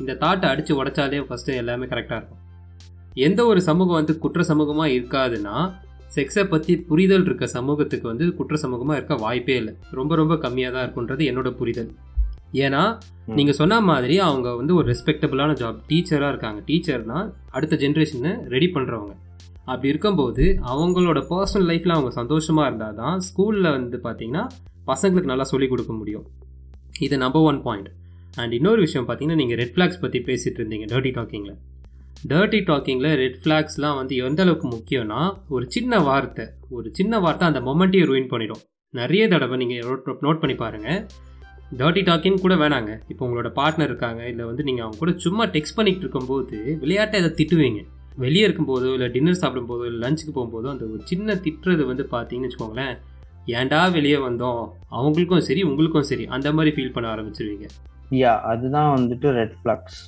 இந்த தாட்டை அடித்து உடச்சாலே ஃபஸ்ட்டு எல்லாமே கரெக்டாக இருக்கும். எந்த ஒரு சமூகம் வந்து குற்ற சமூகமாக இருக்காதுன்னா செக்ஸை பற்றி புரிதல் இருக்க சமூகத்துக்கு வந்து குற்ற சமூகமாக இருக்க வாய்ப்பே இல்லை. ரொம்ப ரொம்ப கம்மியாக தான் இருக்குன்றது என்னோட புரிதல். ஏன்னா நீங்கள் சொன்ன மாதிரி அவங்க வந்து ஒரு ரெஸ்பெக்டபுளான ஜாப் டீச்சராக இருக்காங்க. டீச்சர்னா அடுத்த ஜென்ரேஷனை ரெடி பண்ணுறவங்க அப்படி இருக்கும்போது அவங்களோட பர்சனல் லைஃப்பில் அவங்க சந்தோஷமாக இருந்தால் தான் ஸ்கூலில் வந்து பார்த்தீங்கன்னா பசங்களுக்கு நல்லா சொல்லிக் கொடுக்க முடியும். இது நம்பர் ஒன் பாயிண்ட் அண்ட் இன்னொரு விஷயம் பார்த்தீங்கன்னா நீங்கள் ரெட் ஃப்ளாக்ஸ் பற்றி பேசிகிட்டு இருந்தீங்க டர்ட்டி டாக்கிங்கில் டர்ட்டி டாக்கிங்கில் ரெட் ஃப்ளாக்ஸ்லாம் வந்து எந்த அளவுக்கு முக்கியம்னா ஒரு சின்ன வார்த்தை ஒரு சின்ன வார்த்தை அந்த மொமெண்ட்டையும் ரூயின் பண்ணிடும். நிறைய தடவை நீங்கள் நோட் பண்ணி பாருங்கள் டர்ட்டி டாக்கிங் கூட வேணாங்க. இப்போ உங்களோட பார்ட்னர் இருக்காங்க இல்லை வந்து நீங்கள் அவங்க கூட சும்மா டெக்ஸ்ட் பண்ணிகிட்டு இருக்கும்போது விளையாட்டை அதை திட்டுவீங்க. வெளியே இருக்கும்போதோ இல்லை டின்னர் சாப்பிடும்போதோ இல்லை லஞ்சுக்கு போகும்போதோ அந்த ஒரு சின்ன திட்டுறது வந்து பார்த்தீங்கன்னு வச்சுக்கோங்களேன் ஏன்டா வெளியே வந்தோம்? அவங்களுக்கும் சரி உங்களுக்கும் சரி அந்த மாதிரி ஃபீல் பண்ண ஆரம்பிச்சிருவீங்க. யா அதுதான் வந்துட்டு ரெட் ஃப்ளாக்ஸ்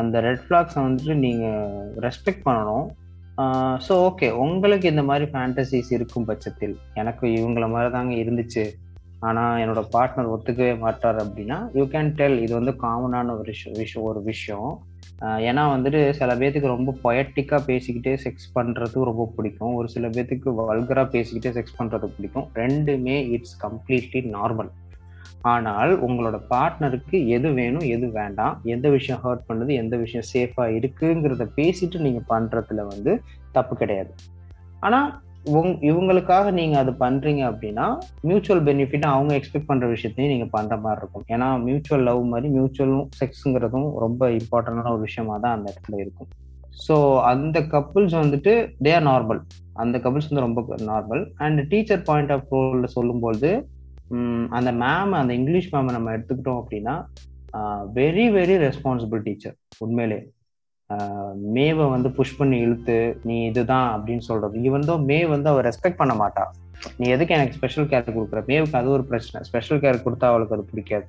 அந்த ரெட் ஃப்ளாக்ஸை வந்துட்டு நீங்கள் ரெஸ்பெக்ட் பண்ணணும். ஸோ ஓகே உங்களுக்கு இந்த மாதிரி ஃபேண்டசிஸ் இருக்கும் பட்சத்தில் எனக்கு இவங்கள மாதிரி தாங்க இருந்துச்சு. ஆனால் என்னோட பார்ட்னர் ஒத்துக்கவே மாட்டார் அப்படின்னா யூ கேன் டெல் இது வந்து காமனான ஒரு விஷயம் விஷயம் ஒரு விஷயம். ஏன்னா வந்துட்டு சில பேர்த்துக்கு ரொம்ப பொயட்டிக்காக பேசிக்கிட்டே செக்ஸ் பண்ணுறது ரொம்ப பிடிக்கும். ஒரு சில பேர்த்துக்கு வல்கராக பேசிக்கிட்டே செக்ஸ் பண்ணுறது பிடிக்கும். ரெண்டுமே இட்ஸ் கம்ப்ளீட்லி நார்மல் ஆனால் உங்களோட பார்ட்னருக்கு எது வேணும் எது வேண்டாம் எந்த விஷயம் ஹர்ட் பண்ணுது எந்த விஷயம் சேஃபாக இருக்குங்கிறத பேசிட்டு நீங்கள் பண்ணுறதுல வந்து தப்பு கிடையாது. ஆனால் உங் இவங்களுக்காக நீங்கள் அது பண்ணுறீங்க அப்படின்னா மியூச்சுவல் பெனிஃபிட் அவங்க எக்ஸ்பெக்ட் பண்ணுற விஷயத்தையும் நீங்கள் பண்ணுற மாதிரி இருக்கும். ஏன்னா மியூச்சுவல் லவ் மாதிரி மியூச்சுவலும் செக்ஸுங்கிறதும் ரொம்ப இம்பார்ட்டண்டான ஒரு விஷயமா தான் அந்த இடத்துல இருக்கும். ஸோ அந்த கப்புள்ஸ் வந்துட்டு தே ஆர் நார்மல் அந்த கப்புள்ஸ் வந்து ரொம்ப normal and teacher point of ரோலில் சொல்லும்போது அந்த மேம் அந்த இங்கிலீஷ் மேமை நம்ம எடுத்துக்கிட்டோம் அப்படின்னா வெரி வெரி ரெஸ்பான்சிபிள் டீச்சர் உண்மையிலே. மேவை வந்து புஷ் பண்ணி இழுத்து நீ இதுதான் அப்படின்னு சொல்றது. இவன் தான் மே வந்து அவள் ரெஸ்பெக்ட் பண்ண மாட்டா. நீ எதுக்கு எனக்கு ஸ்பெஷல் கேர் கொடுக்குற? மேவுக்கு அது ஒரு பிரச்சனை. ஸ்பெஷல் கேர் கொடுத்தா அவளுக்கு அது பிடிக்காது.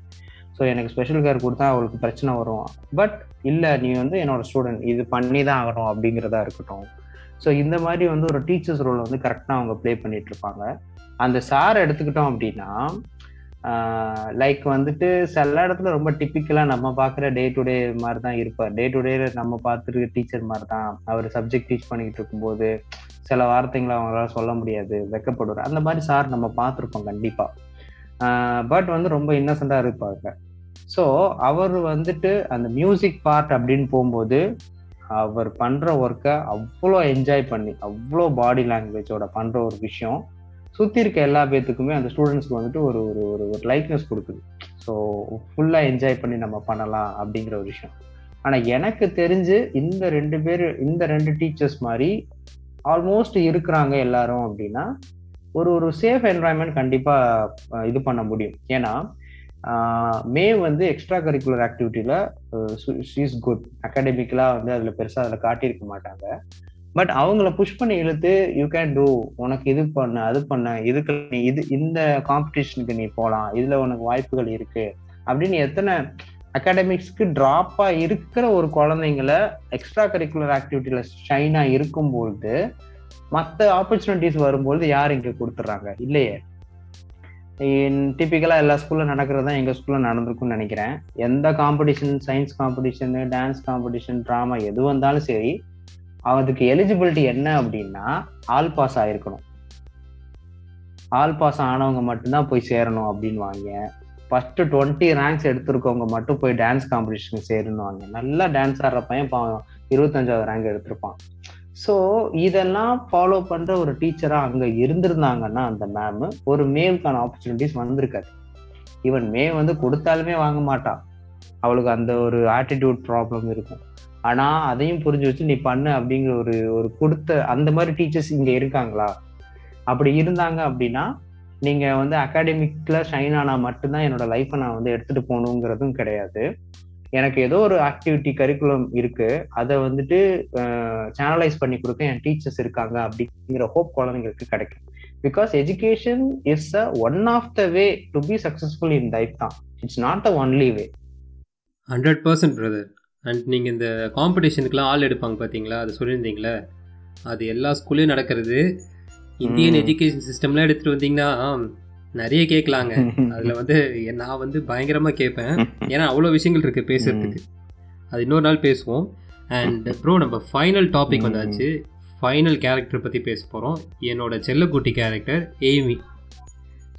ஸோ எனக்கு ஸ்பெஷல் கேர் கொடுத்தா அவளுக்கு பிரச்சனை வரும். பட் இல்லை நீ வந்து என்னோட ஸ்டூடெண்ட் இது பண்ணி தான் ஆகணும் அப்படிங்கிறதா இருக்கட்டும். ஸோ இந்த மாதிரி வந்து ஒரு டீச்சர்ஸ் ரோல் வந்து கரெக்டாக அவங்க ப்ளே பண்ணிட்டு இருப்பாங்க. அந்த சார் எடுத்துக்கிட்டோம் அப்படின்னா லைக் வந்துட்டு சில இடத்துல ரொம்ப டிப்பிக்கலாக நம்ம பார்க்குற டே டு டே மாதிரி தான் இருப்பார். டே டு டே நம்ம பார்த்துருக்க டீச்சர் மாதிரி தான் அவர் சப்ஜெக்ட் டீச் பண்ணிக்கிட்டு இருக்கும்போது சில வார்த்தைங்களை அவங்களால சொல்ல முடியாது வெக்கப்படுவார். அந்த மாதிரி சார் நம்ம பார்த்துருப்போம் கண்டிப்பாக பட் வந்து ரொம்ப இன்னசென்ட்டாக இருப்பாங்க ஸோ அவர். வந்துட்டு அந்த மியூசிக் பார்ட் அப்படின்னு போகும்போது அவர் பண்ணுற ஒர்க்கை அவ்வளோ என்ஜாய் பண்ணி அவ்வளோ பாடி லாங்குவேஜோட பண்ணுற ஒரு விஷயம். சுற்றி இருக்க எல்லா பேத்துக்குமே அந்த ஸ்டூடெண்ட்ஸ்க்கு வந்துட்டு ஒரு ஒரு ஒரு ஒரு லைக்னஸ் கொடுக்குது. ஸோ ஃபுல்லாக என்ஜாய் பண்ணி நம்ம பண்ணலாம் அப்படிங்கிற ஒரு விஷயம். ஆனால் எனக்கு தெரிஞ்சு இந்த ரெண்டு பேர் இந்த ரெண்டு டீச்சர்ஸ் மாதிரி ஆல்மோஸ்ட் இருக்கிறாங்க எல்லாரும் அப்படின்னா ஒரு ஒரு சேஃப் என்வாயன்மெண்ட் கண்டிப்பாக இது பண்ண முடியும். ஏன்னா மே வந்து எக்ஸ்ட்ரா கரிக்குலர் ஆக்டிவிட்டியில் ஷீஸ் குட் அகாடமிக்கலாக வந்து அதில் பெருசாக அதில் காட்டியிருக்க மாட்டாங்க. பட் அவங்கள புஷ் பண்ணி இழுத்து யூ கேன் டூ உனக்கு இது பண்ண அது பண்ண. இதுக்கு நீ இது இந்த காம்படிஷனுக்கு நீ போகலாம் இதுல உனக்கு வாய்ப்புகள் இருக்கு. அப்படின்னு எத்தனை அகாடமிக்ஸ்க்கு ட்ராப்பா இருக்கிற ஒரு குழந்தைங்கள எக்ஸ்ட்ரா கரிக்குலர் ஆக்டிவிட்டியில ஷைனா இருக்கும்பொழுது மற்ற ஆப்பர்ச்சுனிட்டிஸ் வரும்பொழுது யார் இங்க கொடுத்துட்றாங்க? இல்லையே. டிப்பிக்கலாக எல்லா ஸ்கூலில் நடக்கிறது தான் எங்கள் ஸ்கூலில் நடந்திருக்கும்னு நினைக்கிறேன். எந்த competition science competition dance competition drama எது வந்தாலும் சரி அதுக்கு எலிஜிபிலிட்டி என்ன அப்படின்னா ஆல் பாஸ் ஆயிருக்கணும். ஆல் பாஸ் ஆனவங்க மட்டும்தான் போய் சேரணும் அப்படின்னு வாங்க. ஃபர்ஸ்ட் டுவெண்ட்டி ரேங்க்ஸ் எடுத்திருக்கவங்க மட்டும் போய் டான்ஸ் காம்படிஷன் சேரணுவாங்க நல்லா டான்ஸ் ஆடுற பையன் இருபத்தஞ்சாவது ரேங்க் எடுத்திருப்பான். ஸோ இதெல்லாம் ஃபாலோ பண்ற ஒரு டீச்சரா அங்க இருந்திருந்தாங்கன்னா அந்த மேம் ஒரு மேலுக்கான ஆப்பர்ச்சுனிட்டிஸ் வந்திருக்காது. ஈவன் மே வந்து கொடுத்தாலுமே வாங்க மாட்டான் அவளுக்கு அந்த ஒரு ஆட்டிடியூட் ப்ராப்ளம் இருக்கும். ஆனா அதையும் புரிஞ்சு வச்சு நீ பண்ணு அப்படிங்கிற ஒரு ஒரு கொடுத்த அந்த மாதிரி டீச்சர்ஸ் இங்க இருக்காங்களா? அப்படி இருந்தாங்க அப்படின்னா நீங்க வந்து அகாடமிக்ல ஷைன் ஆனா மட்டும்தான் என்னோட லைஃப்பை நான் வந்து எடுத்துட்டு போகணுங்கிறதும் கிடையாது. எனக்கு ஏதோ ஒரு ஆக்டிவிட்டி கரிக்குலம் இருக்கு. அதை வந்துட்டு சேனலைஸ் பண்ணி கொடுக்க என் டீச்சர்ஸ் இருக்காங்க அப்படிங்கிற ஹோப் குழந்தைங்களுக்கு கிடைக்கும். Because education is a one of the way to be successful in life தான். It's not the only way hundred percent brother and நீங்கள் இந்த காம்படிஷனுக்குலாம் ஆள் எடுப்பாங்க பார்த்தீங்களா அது சொல்லியிருந்தீங்களே? அது எல்லா ஸ்கூல்லையும் நடக்கிறது. இந்தியன். எஜுகேஷன் சிஸ்டம்லாம் எடுத்துகிட்டு வந்தீங்கன்னா நிறைய கேட்கலாங்க. அதில் வந்து நான் வந்து பயங்கரமாக கேட்பேன். ஏன்னா அவ்வளோ விஷயங்கள் இருக்குது பேசுறதுக்கு. அது இன்னொரு நாள் பேசுவோம். அண்ட் ப்ரோ நம்ம ஃபைனல் டாபிக். வந்தாச்சு. ஃபைனல் கேரக்டர் பற்றி பேச போகிறோம் என்னோட செல்லக்குட்டி கேரக்டர் எய்மி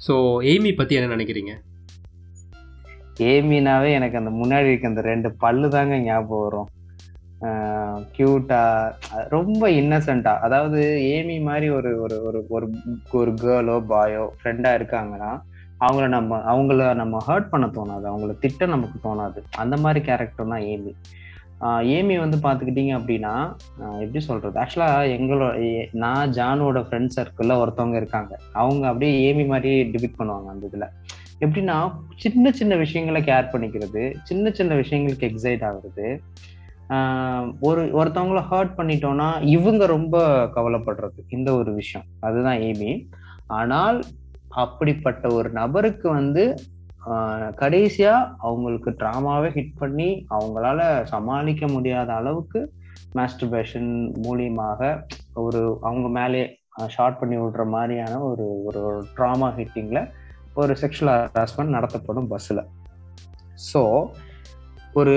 ஸோ எய்மி பற்றி என்ன நினைக்கிறீங்க? ஏமினாவே எனக்கு அந்த முன்னாடி இருக்க அந்த ரெண்டு பல்லு தாங்க ஞாபகம் வரும். கியூட்டா ரொம்ப இன்னசென்ட்டா அதாவது ஏமி மாதிரி ஒரு ஒரு ஒரு ஒரு ஒரு கேர்ளோ பாயோ ஃப்ரெண்டா இருக்காங்கன்னா அவங்கள நம்ம அவங்கள நம்ம ஹர்ட் பண்ண தோணாது. அவங்கள திட்ட நமக்கு தோணாது. அந்த மாதிரி கேரக்டர் தான் ஏமி ஏமி வந்து பார்த்துக்கிட்டீங்க அப்படின்னா எப்படி சொல்றது? ஆக்சுவலாக எங்களோட நான் ஜானோட ஃப்ரெண்ட் சர்க்கிளில் ஒருத்தவங்க இருக்காங்க. அவங்க அப்படியே ஏமி மாதிரி டிபிட் பண்ணுவாங்க அந்த இதில். எப்படின்னா சின்ன சின்ன விஷயங்களை கேர் பண்ணிக்கிறது சின்ன சின்ன விஷயங்களுக்கு எக்ஸைட் ஆகுறது. ஒரு ஒருத்தவங்கள ஹர்ட் பண்ணிட்டோம்னா இவங்க ரொம்ப கவலைப்படுறது. இந்த ஒரு விஷயம். அதுதான் ஏமி ஆனால் அப்படிப்பட்ட ஒரு நபருக்கு வந்து கடைசியா அவங்களுக்கு ட்ராமாவே ஹிட் பண்ணி அவங்களால சமாளிக்க முடியாத அளவுக்கு மாஸ்டர்பேஷன் மூலியமாக ஒரு அவங்க மேலே ஷார்ட் பண்ணி விடுற மாதிரியான ஒரு ஒரு ட்ராமா ஹிட்டிங்ல ஒரு செக்ஷுவல் ஹராஸ்மெண்ட் நடத்தப்படும் பஸ்ஸில் ஸோ ஒரு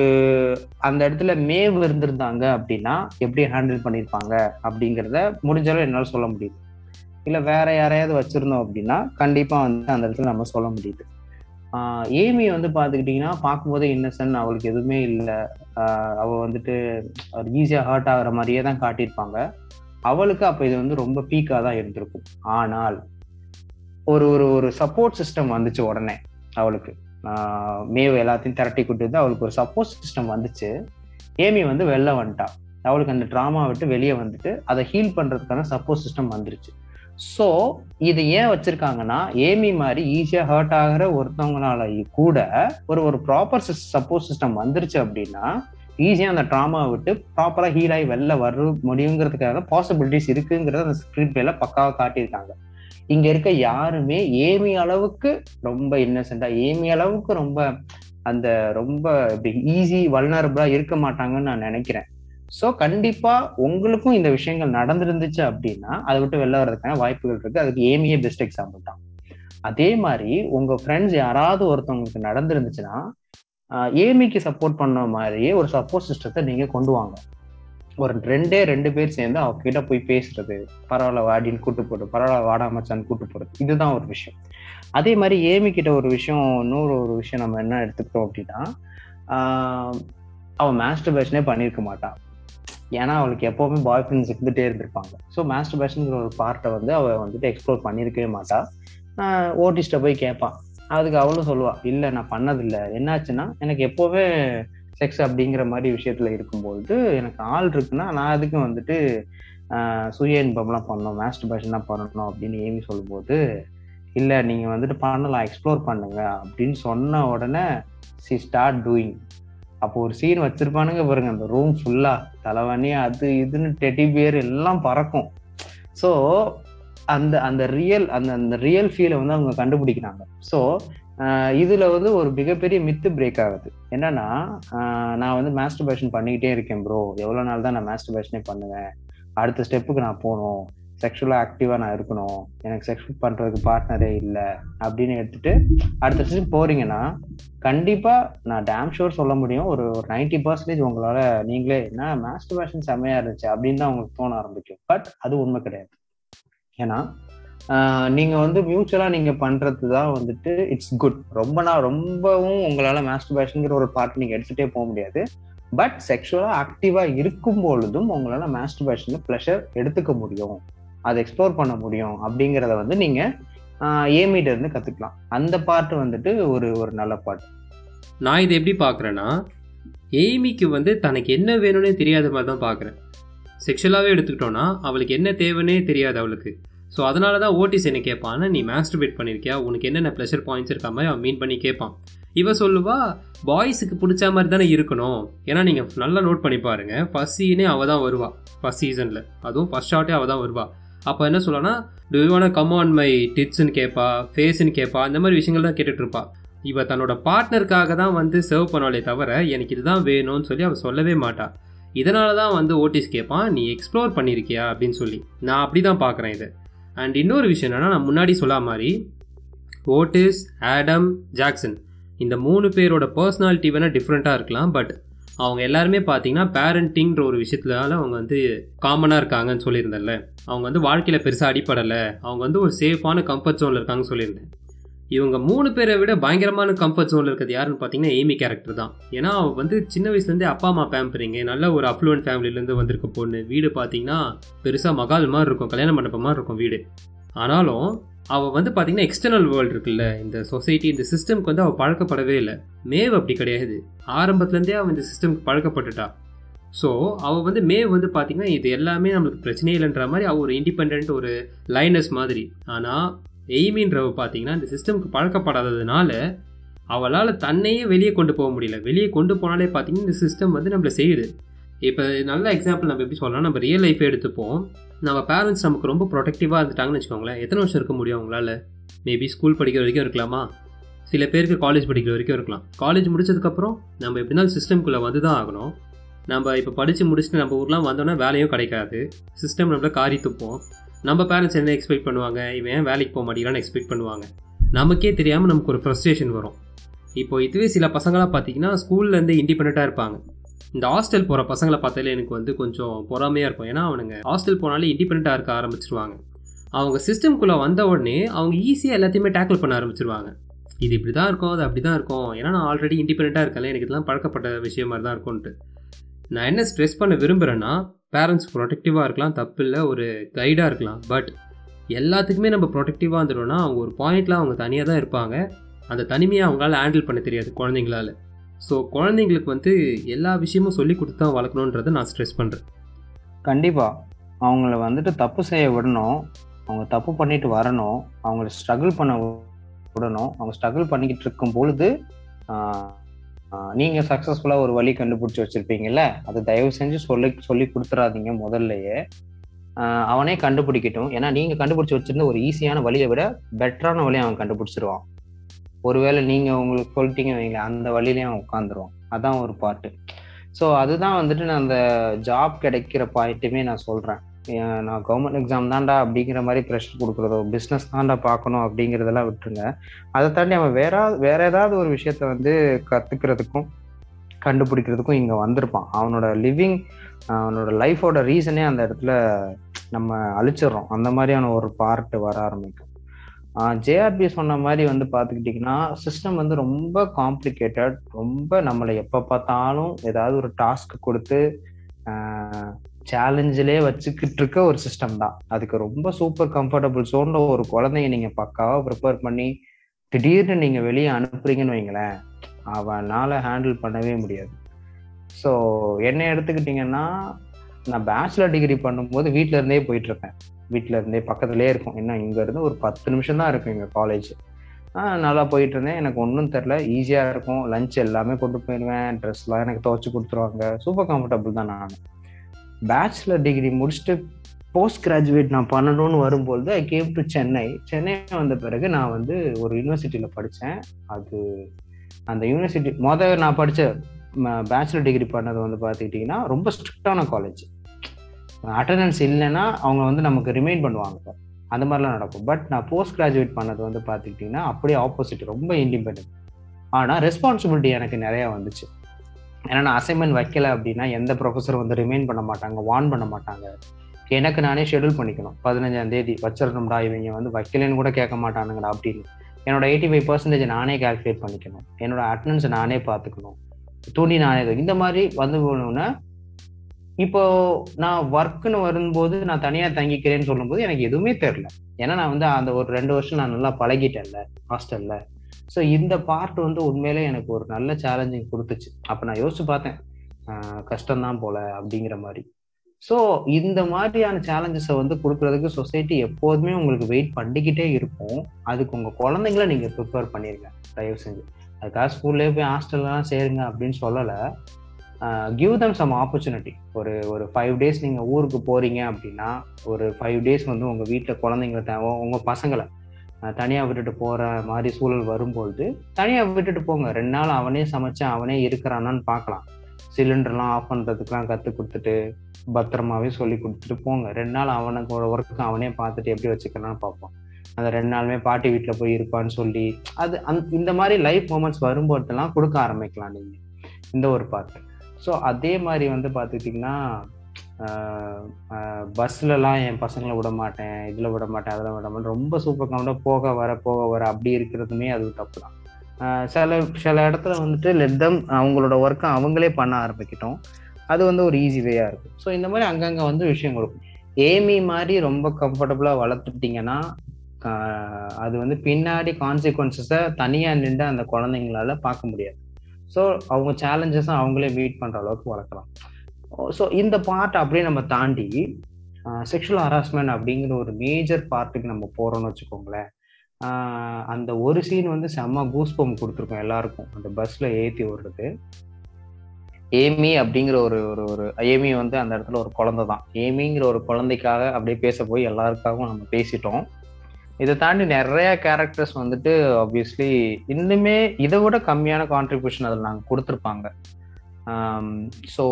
அந்த இடத்துல மேவ் இருந்திருந்தாங்க அப்படின்னா எப்படி ஹேண்டில் பண்ணியிருப்பாங்க அப்படிங்கிறத முடிஞ்சளவு என்னால் சொல்ல முடியுது. இல்லை வேற யாரையாவது வச்சுருந்தோம் அப்படின்னா கண்டிப்பாக வந்து அந்த இடத்துல நம்ம சொல்ல முடியுது. ஏமி வந்து பார்த்துக்கிட்டிங்கன்னா பார்க்கும்போதே இன்னசென்ட் அவளுக்கு எதுவுமே இல்லை. அவள் வந்துட்டு ஈஸியாக ஹர்ட் ஆகிற மாதிரியே தான் காட்டியிருப்பாங்க. அவளுக்கு அப்போ இது வந்து ரொம்ப பீக்காக தான் இருந்திருக்கும். ஆனால் ஒரு ஒரு ஒரு சப்போர்ட் சிஸ்டம் வந்துச்சு உடனே அவளுக்கு. மேவ் எல்லாத்தையும் திரட்டி கூட்டு வந்து அவளுக்கு ஒரு சப்போர்ட் சிஸ்டம் வந்துச்சு. ஏமி வந்து வெளில வந்துட்டா. அவளுக்கு அந்த ட்ராமா விட்டு வெளியே வந்துட்டு அதை ஹீல் பண்றதுக்கான சப்போர்ட் சிஸ்டம் வந்துருச்சு. ஸோ இது ஏன் வச்சிருக்காங்கன்னா ஏமி மாதிரி ஈஸியாக ஹர்ட் ஆகிற ஒருத்தவங்களால கூட ஒரு ஒரு ப்ராப்பர் சப்போர்ட் சிஸ்டம் வந்துருச்சு அப்படின்னா ஈஸியாக அந்த ட்ராமா விட்டு ப்ராப்பராக ஹீல் ஆகி வெளில வர முடியுங்கிறதுக்காக பாசிபிலிட்டிஸ் இருக்குங்கிறத அந்த ஸ்கிரீன் பிளேல பக்காவாக காட்டியிருக்காங்க. இங்க இருக்க யாருமே ஏமி அளவுக்கு ரொம்ப இன்னசென்டா ஏமி அளவுக்கு ரொம்ப அந்த ரொம்ப ஈஸி வல்னரபிளா இருக்க மாட்டாங்கன்னு நான் நினைக்கிறேன். ஸோ கண்டிப்பா உங்களுக்கும் இந்த விஷயங்கள் நடந்திருந்துச்சு அப்படின்னா அதை விட்டு வெளில வர்றதுக்கான வாய்ப்புகள் இருக்கு. அதுக்கு ஏமியே பெஸ்ட் எக்ஸாம்பிள் தான். அதே மாதிரி உங்க ஃப்ரெண்ட்ஸ் யாராவது ஒருத்தவங்களுக்கு நடந்திருந்துச்சுன்னா ஏமிக்கு சப்போர்ட் பண்ண மாதிரியே ஒரு சப்போர்ட் சிஸ்டத்தை நீங்க கொண்டு வாங்க. ஒரு ரெண்டே ரெண்டு பேர் சேர்ந்து அவங்க கிட்ட போய் பேசுறது. பரவாயில்ல வாடின்னு கூட்டு போறது பரவாயில்ல வாடாமச்சான்னு கூட்டு போறது. இதுதான் ஒரு விஷயம். அதே மாதிரி ஏமி கிட்ட ஒரு விஷயம் இன்னொரு ஒரு விஷயம் நம்ம என்ன எடுத்துக்கிட்டோம் அப்படின்னா அவன் மாஸ்டர் பேஷனே பண்ணியிருக்க மாட்டான். ஏன்னா அவளுக்கு எப்பவுமே பாய் ஃப்ரெண்ட்ஸ் இருந்துகிட்டே இருந்திருப்பாங்க. ஸோ மாஸ்டர் மாஸ்டர்பேஷனுங்கிற ஒரு பார்ட்டை வந்து அவள் வந்துட்டு எக்ஸ்ப்ளோர் பண்ணியிருக்கவே மாட்டா. ஓட்டிஸ்ட்டை போய் கேட்பான். அதுக்கு அவளும் சொல்லுவா இல்லை நான் பண்ணதில்லை. என்னாச்சுன்னா எனக்கு எப்போவே செக்ஸ் அப்படிங்கிற மாதிரி விஷயத்துல இருக்கும்போது எனக்கு ஆள் இருக்குன்னா நான் அதுக்கு வந்துட்டு சுய இன்பம்லாம் பண்ணணும் மாஸ்டர்பேஷன்லாம் பண்ணணும் அப்படின்னு ஏமி சொல்லும்போது இல்லை நீங்கள் வந்துட்டு பண்ணலாம் எக்ஸ்ப்ளோர் பண்ணுங்க அப்படின்னு சொன்ன உடனே சி ஸ்டார்ட் டூயிங் அப்போ ஒரு சீன் வச்சிருப்பானுங்க பாருங்க அந்த ரூம் ஃபுல்லா தலைவணி அது இதுன்னு டெடி பேர் எல்லாம் பறக்கும். ஸோ அந்த அந்த ரியல் அந்த அந்த ரியல் ஃபீலை வந்து அவங்க கண்டுபிடிக்கிறாங்க. ஸோ இதுல வந்து ஒரு மிகப்பெரிய மித்து பிரேக் ஆகுது. என்னன்னா நான் வந்து மாஸ்டர்பேஷன் பண்ணிக்கிட்டே இருக்கேன் ப்ரோ எவ்வளோ நாள் தான் நான் மாஸ்டர்பேஷனே பண்ணுவேன்? அடுத்த ஸ்டெப்புக்கு நான் போகணும். செக்ஷுவலாக ஆக்டிவாக நான் இருக்கணும். எனக்கு செக்ஷுவல் பண்ணுறதுக்கு பார்ட்னரே இல்லை. அப்படின்னு எடுத்துட்டு அடுத்த ஸ்டெப் போறீங்கன்னா கண்டிப்பாக நான் டேம் ஷோர் சொல்ல முடியும். ஒரு ஒரு நைன்டி பர்சன்டேஜ் உங்களால் நீங்களே என்ன மாஸ்டர்பேஷன் செம்மையாக இருந்துச்சு? அப்படின்னு தான் உங்களுக்கு தோண ஆரம்பிக்கும். பட் அது உண்மை கிடையாது. ஏன்னா நீங்க வந்து மியூச்சுவலா நீங்க பண்றது தான் வந்துட்டு இட்ஸ் குட் ரொம்ப நாள் ரொம்பவும் உங்களால மாஸ்டர்பேஷன்ங்கிற ஒரு பார்ட் நீங்க எடுத்துட்டே போக முடியாது. பட் செக்ஷுவலா ஆக்டிவா இருக்கும் பொழுதும் உங்களால மாஸ்டர்பேஷன்ல ப்ளஷர் எடுத்துக்க முடியும். அதை எக்ஸ்ப்ளோர் பண்ண முடியும் அப்படிங்கிறத வந்து நீங்க ஏமிட்ட இருந்து கத்துக்கலாம். அந்த பார்ட் வந்துட்டு ஒரு ஒரு நல்ல பார்ட் நான் இதை எப்படி பார்க்குறேன்னா எய்மிக்கு வந்து தனக்கு என்ன வேணும்னே தெரியாத மாதிரி தான் பார்க்குறேன் செக்ஷுவலாகவே எடுத்துக்கிட்டோன்னா அவளுக்கு என்ன தேவைன்னே தெரியாது அவளுக்கு. ஸோ அதனால தான் ஓட்டிஸ் என்ன கேட்பான் நீ மாஸ்டர்பேட் பண்ணியிருக்கியா உனக்கு என்னென்ன ப்ளஷர் பாயிண்ட்ஸ் இருக்க மாதிரி அவன் மீன் பண்ணி கேட்பான் இவ சொல்லுவா பாய்ஸுக்கு பிடிச்ச மாதிரி தானே இருக்கணும். ஏன்னா நீங்கள் நல்லா நோட் பண்ணி பாருங்க. ஃபஸ்ட் சீனே அவள் தான் வருவா. ஃபஸ்ட் சீசனில் அதுவும் ஃபஸ்ட் ஷாட்டே அவள் தான் வருவா. அப்போ என்ன சொல்லலாம்னா do you come on my டிட்ஸ்ன்னு கேட்பா ஃபேஸ்ன்னு கேட்பா அந்த மாதிரி விஷயங்கள் தான் கேட்டுட்டு இருப்பா. இவ தன்னோட பார்ட்னருக்காக தான் வந்து சர்வ் பண்ணாலே தவிர எனக்கு இதுதான் வேணும்னு சொல்லி அவள் சொல்லவே மாட்டா. இதனால தான் வந்து ஓட்டிஸ் கேட்பான் நீ எக்ஸ்ப்ளோர் பண்ணியிருக்கியா அப்படின்னு சொல்லி. நான் அப்படி தான் பார்க்குறேன் இதை. அண்ட் இன்னொரு விஷயம் என்னன்னா நான் முன்னாடி சொல்லா மாதிரி ஓட்டிஸ் ஆடம் ஜாக்சன் இந்த மூணு பேரோட பர்சனாலிட்டி வேணால் டிஃப்ரெண்ட்டாக இருக்கலாம் பட் அவங்க எல்லாருமே பார்த்தீங்கன்னா பேரண்டிங்கிற ஒரு விஷயத்துனால அவங்க வந்து காமனாக இருக்காங்கன்னு சொல்லியிருந்தேன்ல. அவங்க வந்து வாழ்க்கையில் பெருசாக அடிப்படலை அவங்க வந்து ஒரு சேஃபான கம்ஃபர்ட் ஜோனில் இருக்காங்கன்னு சொல்லியிருந்தேன். இவங்க மூணு பேரை விட பயங்கரமான கம்ஃபர்ட் ஜோனில் இருக்கிறது யாருன்னு பார்த்தீங்கன்னா ஏமி கேரக்டர் தான். ஏன்னா அவள் வந்து சின்ன வயசுலேருந்தே அப்பா அம்மா பேம்பரிங்க நல்ல ஒரு அஃப்ளூவன்ட் ஃபேமிலியிலேருந்து வந்திருக்க பொண்ணு. வீடு பார்த்தீங்கன்னா பெருசாக மகால் மாதிரி இருக்கும் கல்யாண மண்டபம் மாதிரி இருக்கும் வீடு. ஆனாலும் அவள் வந்து பார்த்தீங்கன்னா எக்ஸ்டர்னல் வேர்ல்டு இருக்குல்ல இந்த சொசைட்டி இந்த சிஸ்டம்க்கு வந்து அவள் பழக்கப்படவே இல்லை. மேவ் அப்படி கிடையாது. ஆரம்பத்துலேருந்தே அவள் இந்த சிஸ்டம்க்கு பழக்கப்பட்டுட்டா. ஸோ அவள் வந்து மேவ் வந்து பார்த்தீங்கன்னா இது எல்லாமே நம்மளுக்கு பிரச்சனையே இல்லைன்ற மாதிரி அவள் ஒரு இண்டிபெண்ட் ஒரு லைனஸ் மாதிரி. ஆனால் எய்மின்றவ பார்த்தீங்கன்னா இந்த சிஸ்டம்க்கு பழக்கப்படாததுனால அவளால் தன்னையே வெளியே கொண்டு போக முடியல. வெளியே கொண்டு போனாலே பார்த்தீங்கன்னா இந்த சிஸ்டம் வந்து நம்மளை செய்யுது. இப்போ நல்ல எக்ஸாம்பிள் நம்ம எப்படி சொல்லலாம் நம்ம ரியல் லைஃபே எடுத்துப்போம். நம்ம பேரண்ட்ஸ் நமக்கு ரொம்ப ப்ரொடெக்டிவாக இருந்துட்டாங்கன்னு வச்சுக்கோங்களேன். எத்தனை வருஷம் இருக்க முடியும் அவங்களால? மேபி ஸ்கூல் படிக்கிற வரைக்கும் இருக்கலாமா? சில பேருக்கு காலேஜ் படிக்கிற வரைக்கும் இருக்கலாம். காலேஜ் முடிச்சதுக்கப்புறம் நம்ம எப்படி இருந்தாலும் சிஸ்டம்குள்ளே வந்து தான் ஆகணும். நம்ம இப்போ படித்து முடிச்சுட்டு நம்ம ஊர்லாம் வந்தோன்னா வேலையும் கிடைக்காது. சிஸ்டம் நம்மள காரி துப்போம். நம்ம பேரண்ட்ஸ் என்ன எக்ஸ்பெக்ட் பண்ணுவாங்க? இவன் ஏன் வேலைக்கு போக மாட்டேங்கிறான்னு எக்ஸ்பெக்ட் பண்ணுவாங்க. நமக்கே தெரியாமல் நமக்கு ஒரு ஃப்ரஸ்ட்ரேஷன் வரும். இப்போ இதுவே சில பசங்களாம் பார்த்தீங்கன்னா ஸ்கூல்லேருந்து இண்டிபெண்ட்டாக இருப்பாங்க. இந்த ஹாஸ்டல் போகிற பசங்களை பார்த்தாலே எனக்கு வந்து கொஞ்சம் பொறாமையாக இருக்கும். ஏன்னா அவனுங்க ஹாஸ்டல் போனாலே இண்டிபெண்ட்டாக இருக்க ஆரம்பிச்சிருவாங்க. அவங்க சிஸ்டம்குள்ளே வந்த உடனே அவங்க ஈஸியாக எல்லாத்தையுமே டேக்கிள் பண்ண ஆரம்பிச்சிருவாங்க. இது இப்படி தான் இருக்கும் அது அப்படி தான் இருக்கும். ஏன்னா நான் ஆல்ரெடி இண்டிபெண்ட்டாக இருக்கல எனக்கு இதெல்லாம் பழக்கப்பட்ட விஷயம் மாதிரி தான் இருக்கும்ன்ட்டு. நான் என்ன ஸ்ட்ரெஸ் பண்ண விரும்புகிறேன்னா பேரண்ட்ஸ் ப்ரொடெக்டிவாக இருக்கலாம் தப்பு இல்லை ஒரு கைடாக இருக்கலாம். பட் எல்லாத்துக்குமே நம்ம ப்ரொடெக்டிவாக இருந்துட்டோம்னா அவங்க ஒரு பாயிண்டில் அவங்க தனியாக தான் இருப்பாங்க. அந்த தனிமையை அவங்களால ஹேண்டில் பண்ண தெரியாது குழந்தைங்களால. ஸோ குழந்தைங்களுக்கு வந்து எல்லா விஷயமும் சொல்லி கொடுத்து தான் வளர்க்கணுன்றதை நான் ஸ்ட்ரெஸ் பண்ணுறேன் கண்டிப்பாக அவங்கள வந்துட்டு தப்பு செய்ய விடணும். அவங்க தப்பு பண்ணிட்டு வரணும். அவங்கள ஸ்ட்ரகிள் பண்ண விடணும். அவங்க ஸ்ட்ரகிள் பண்ணிக்கிட்டு இருக்கும் பொழுது நீங்க சக்சஸ்ஃபுல்லா ஒரு வழி கண்டுபிடிச்சு வச்சிருப்பீங்கல்ல அதை தயவு செஞ்சு சொல்லி சொல்லி கொடுத்துறாதீங்க முதல்லயே. அவனே கண்டுபிடிக்கட்டும். ஏன்னா நீங்க கண்டுபிடிச்சு வச்சிருந்த ஒரு ஈஸியான வழியை விட பெட்டரான வழியை அவன் கண்டுபிடிச்சிருவான். ஒருவேளை நீங்க உங்களுக்கு சொல்லிட்டீங்க வைங்களேன் அந்த வழியிலேயே அவன் உட்காந்துருவான் அதான் ஒரு பாட்டு ஸோ அதுதான் வந்துட்டு நான் அந்த ஜாப் கிடைக்கிற பாயிண்ட்டுமே நான் சொல்றேன். நான் கவர்மெண்ட் எக்ஸாம் தான்டா அப்படிங்கிற மாதிரி ப்ரெஷர் கொடுக்குறதோ பிஸ்னஸ் தான்டா பார்க்கணும் அப்படிங்கிறதெல்லாம் விட்டுருங்க. அதை தாண்டி அவன் வேற வேற ஏதாவது ஒரு விஷயத்த வந்து கற்றுக்கிறதுக்கும் கண்டுபிடிக்கிறதுக்கும் இங்கே வந்திருப்பான். அவனோட லிவிங் அவனோட லைஃபோட ரீசனே அந்த இடத்துல நம்ம அழிச்சிடுறோம். அந்த மாதிரியான ஒரு பார்ட் வர ஆரம்பிக்கும். ஜேஆர்பி சொன்ன மாதிரி வந்து பார்த்துக்கிட்டிங்கன்னா சிஸ்டம் வந்து ரொம்ப காம்ப்ளிகேட்டட் ரொம்ப நம்மளை எப்போ பார்த்தாலும் ஏதாவது ஒரு டாஸ்க் கொடுத்து சேலஞ்சிலே வச்சுக்கிட்டு இருக்க ஒரு சிஸ்டம் தான். அதுக்கு ரொம்ப சூப்பர் கம்ஃபர்டபுள் சோன்ல ஒரு குழந்தைய நீங்க பக்காவா ப்ரிப்பேர் பண்ணி திடீர்னு நீங்க வெளியே அனுப்புறீங்கன்னு வைங்களேன் அவனால ஹேண்டில் பண்ணவே முடியாது. ஸோ என்ன எடுத்துக்கிட்டிங்கன்னா நான் பேச்சுலர் டிகிரி பண்ணும்போது வீட்டில இருந்தே போயிட்டு இருப்பேன் வீட்டில இருந்தே பக்கத்துலேயே இருக்கும். இன்னும் இங்க இருந்து ஒரு பத்து நிமிஷம் தான் இருக்கும் எங்க காலேஜ் நல்லா போயிட்டு இருந்தேன் எனக்கு ஒன்றும் தெரில ஈஸியாக இருக்கும். லஞ்ச் எல்லாமே கொண்டு போயிடுவேன். ட்ரெஸ்லாம் எனக்கு துவச்சி கொடுத்துருவாங்க. சூப்பர் கம்ஃபர்டபுள் தான் நான். பேச்சுலர் டிகிரி முடிச்சுட்டு போஸ்ட் கிராஜுவேட் நான் பண்ணணும்னு வரும்பொழுது I came to Chennai Chennai வந்த பிறகு நான் வந்து ஒரு யூனிவர்சிட்டியில் படித்தேன் அது அந்த யூனிவர்சிட்டி மொதல் நான் படித்த பேச்சுலர் டிகிரி பண்ணது வந்து பார்த்துக்கிட்டிங்கன்னா ரொம்ப ஸ்ட்ரிக்டான காலேஜ் அட்டண்டன்ஸ் இல்லைன்னா அவங்க வந்து நமக்கு ரிமைண்ட் பண்ணுவாங்க அந்த மாதிரிலாம் நடக்கும். பட் நான் போஸ்ட் கிராஜுவேட் பண்ணது வந்து பார்த்துக்கிட்டிங்கன்னா அப்படியே ஆப்போசிட் ரொம்ப இண்டிபெண்ட் ஆனால் ரெஸ்பான்சிபிலிட்டி எனக்கு நிறையா வந்துச்சு. ஏன்னா நான் அசைன்மெண்ட் வைக்கல அப்படின்னா எந்த ப்ரொஃபஸர் வந்து ரிமைன் பண்ண மாட்டாங்க வார்ன் பண்ண மாட்டாங்க. எனக்கு நானே ஷெடியூல் பண்ணிக்கணும். பதினஞ்சாம் தேதி வச்சிடணும்டா இவங்க வந்து வைக்கலன்னு கூட கேட்க மாட்டானுங்கடா அப்படின்னு. என்னோட எயிட்டி ஃபைவ் பர்சன்டேஜ் நானே கால்குலேட் பண்ணிக்கணும். என்னோட அட்டண்டன்ஸ் நானே பார்த்துக்கணும். துணி நானே இந்த மாதிரி வந்து போனோம்னா இப்போ நான் ஒர்க்குன்னு வரும்போது நான் தனியாக தங்கிக்கிறேன்னு சொல்லும்போது எனக்கு எதுவுமே தெரில ஏன்னா நான் வந்து அந்த ஒரு ரெண்டு வருஷம் நான் நல்லா பழகிட்டேன்ல ஹாஸ்டல்ல ஸோ இந்த பார்ட் வந்து உண்மையிலே எனக்கு ஒரு நல்ல சேலஞ்சிங் கொடுத்துச்சு. அப்போ நான் யோசிச்சு பார்த்தேன். கஷ்டம்தான் போல அப்படிங்கிற மாதிரி. ஸோ இந்த மாதிரியான சேலஞ்சஸை வந்து கொடுக்கறதுக்கு சொசைட்டி எப்போதுமே உங்களுக்கு வெயிட் பண்ணிக்கிட்டே இருக்கும். அதுக்கு உங்கள் குழந்தைங்கள நீங்கள் ப்ரிப்பேர் பண்ணிருங்க. தயவு செஞ்சு. அதுக்காக ஸ்கூல்லேயே போய் ஹாஸ்டல்லாம் சேருங்க அப்படின்னு சொல்லலை. கிவ் தம் சம் ஆப்பர்ச்சுனிட்டி ஒரு ஒரு ஃபைவ் டேஸ் நீங்கள் ஊருக்கு போகிறீங்க அப்படின்னா ஒரு ஃபைவ் டேஸ் வந்து உங்கள் வீட்டில் குழந்தைங்கள தேவை உங்கள் பசங்களை தனியாக விட்டுட்டு போகிற மாதிரி சூழல் வரும்பொழுது தனியாக விட்டுட்டு போங்க. ரெண்டு நாள் அவனே சமைச்சு அவனே இருக்கிறானான்னு பார்க்கலாம். சிலிண்டர்லாம் ஆஃப் பண்ணுறதுக்குலாம் கற்றுக் கொடுத்துட்டு பத்திரமாவே சொல்லி கொடுத்துட்டு போங்க. ரெண்டு நாள் அவனுக்கு ஒர்க்கு அவனே பார்த்துட்டு எப்படி வச்சுக்கலாம்னு பார்ப்போம். அந்த ரெண்டு நாளுமே பாட்டி வீட்டில் போய் இருப்பான்னு சொல்லி அது அந் இந்த மாதிரி லைஃப் மூமெண்ட்ஸ் வரும்போதெல்லாம் கொடுக்க ஆரம்பிக்கலாம் நீங்கள் இந்த ஒரு பார்ட் ஸோ அதே மாதிரி வந்து பார்த்துக்கிட்டிங்கன்னா பஸ்லலாம் என் பசங்களை விட மாட்டேன் இதில் விட மாட்டேன் அதில் விட மாட்டேன் ரொம்ப சூப்பர் கவுண்டாக போக வர போக வர அப்படி இருக்கிறதுமே அது தப்பு தான் சில சில இடத்துல வந்துட்டு லெத்தம் அவங்களோட ஒர்க்கை அவங்களே பண்ண ஆரம்பிக்கிட்டோம். அது வந்து ஒரு ஈஸி வேயாக இருக்கும். ஸோ இந்த மாதிரி அங்கங்கே வந்து விஷயம் கொடுக்கும். ஏமி மாதிரி ரொம்ப கம்ஃபர்டபுளாக வளர்த்துட்டிங்கன்னா அது வந்து பின்னாடி கான்சிக்வன்சஸை தனியாக நின்று அந்த குழந்தைங்களால பார்க்க முடியாது. ஸோ அவங்க சேலஞ்சஸும் அவங்களே மீட் பண்ணுற அளவுக்கு வளர்க்கலாம். ஸோ இந்த பார்ட் அப்படியே நம்ம தாண்டி செக்ஷுவல் ஹராஸ்மெண்ட் அப்படிங்கிற ஒரு மேஜர் பார்ட்டுக்கு நம்ம போகிறோம்னு வச்சுக்கோங்களேன். அந்த ஒரு சீன் வந்து செம்ம கூஸ்பம் கொடுத்துருக்கோம் எல்லாருக்கும். அந்த பஸ்ஸில் ஏற்றி விடுறது. ஏமி அப்படிங்கிற ஒரு ஒரு ஒரு ஏமி வந்து அந்த இடத்துல ஒரு குழந்தை தான். ஏமிங்கிற ஒரு குழந்தைக்காக அப்படியே பேச போய் எல்லாருக்காகவும் நம்ம பேசிட்டோம். இதை தாண்டி நிறைய கேரக்டர்ஸ் வந்துட்டு ஆப்வியஸ்லி இன்னுமே இதை விட கம்மியான கான்ட்ரிபியூஷன் அதில் நாங்கள் கொடுத்துருப்பாங்க. ஸோ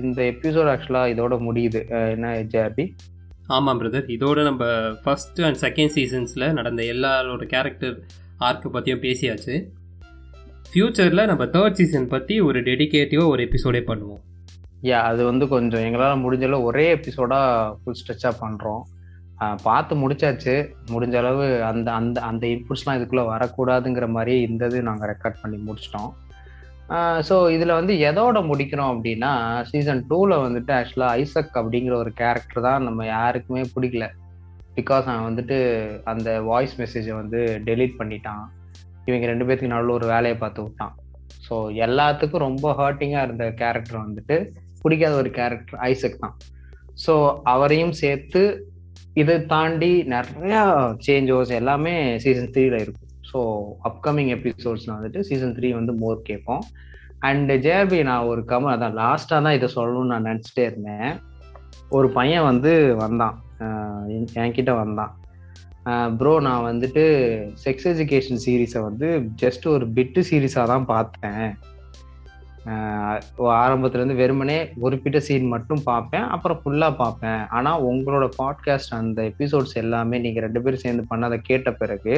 இந்த எபிசோட் ஆக்சுவலாக இதோட முடியுது. என்ன ஜேஆர்பி ஆமாம் பிரதர் இதோட நம்ம ஃபஸ்ட் அண்ட் செகண்ட் சீசன்ஸில் நடந்த எல்லாரோட கேரக்டர் ஆர்க்கை பற்றியும் பேசியாச்சு. ஃப்யூச்சரில் நம்ம தேர்ட் சீசன் பற்றி ஒரு டெடிக்கேட்டிவாக ஒரு எபிசோடே பண்ணுவோம். யா அது வந்து கொஞ்சம் எங்களால் முடிஞ்சளவு ஒரே எபிசோடாக ஃபுல் ஸ்ட்ரெச்சாக பண்ணுறோம் பார்த்து முடிச்சாச்சு. முடிஞ்ச அளவு அந்த அந்த அந்த இன்புட்ஸ்லாம் இதுக்குள்ளே வரக்கூடாதுங்கிற மாதிரி இந்த இது நாங்கள் ரெக்கார்ட் பண்ணி முடிச்சிட்டோம். ஸோ இதில் வந்து எதோட முடிக்கிறோம் அப்படின்னா சீசன் டூவில் வந்துட்டு ஆக்சுவலாக ஐசக் அப்படிங்கிற ஒரு கேரக்டர் தான் நம்ம யாருக்குமே பிடிக்கல. பிகாஸ் அவன் வந்துட்டு அந்த வாய்ஸ் மெசேஜை வந்து டெலீட் பண்ணிட்டான். இவங்க ரெண்டு பேர்த்துக்கு நல்ல ஒரு வேலையை பார்த்து விட்டான். ஸோ எல்லாத்துக்கும் ரொம்ப ஹர்ட்டிங்காக இருந்த கேரக்டர் வந்துட்டு பிடிக்காத ஒரு கேரக்டர் ஐசக் தான். ஸோ அவரையும் சேர்த்து இதை தாண்டி நிறையா சேஞ்சஸ் எல்லாமே சீசன் த்ரீல இருக்கும் ஸோ அப்கமிங் எபிசோட்ஸில் வந்துட்டு சீசன் த்ரீ வந்து மோர் கேட்போம். அண்ட் ஜேஆர்பி நான் ஒரு கம அதான் லாஸ்ட்டாக தான் இதை சொல்லணும்னு நான் நினச்சிட்டே இருந்தேன். ஒரு பையன் வந்து வந்தான். என்கிட்ட வந்தான். ப்ரோ நான் வந்துட்டு செக்ஸ் எஜுகேஷன் சீரீஸை வந்து ஜஸ்ட் ஒரு பிட்டு சீரீஸாக தான் பார்த்தேன். ஆரம்பத்துலேருந்து வெறுமனே குறிப்பிட்ட சீன் மட்டும் பார்ப்பேன் அப்புறம் ஃபுல்லாக பார்ப்பேன். ஆனால் உங்களோட பாட்காஸ்ட் அந்த எபிசோட்ஸ் எல்லாமே நீங்கள் ரெண்டு பேரும் சேர்ந்து பண்ணதை கேட்ட பிறகு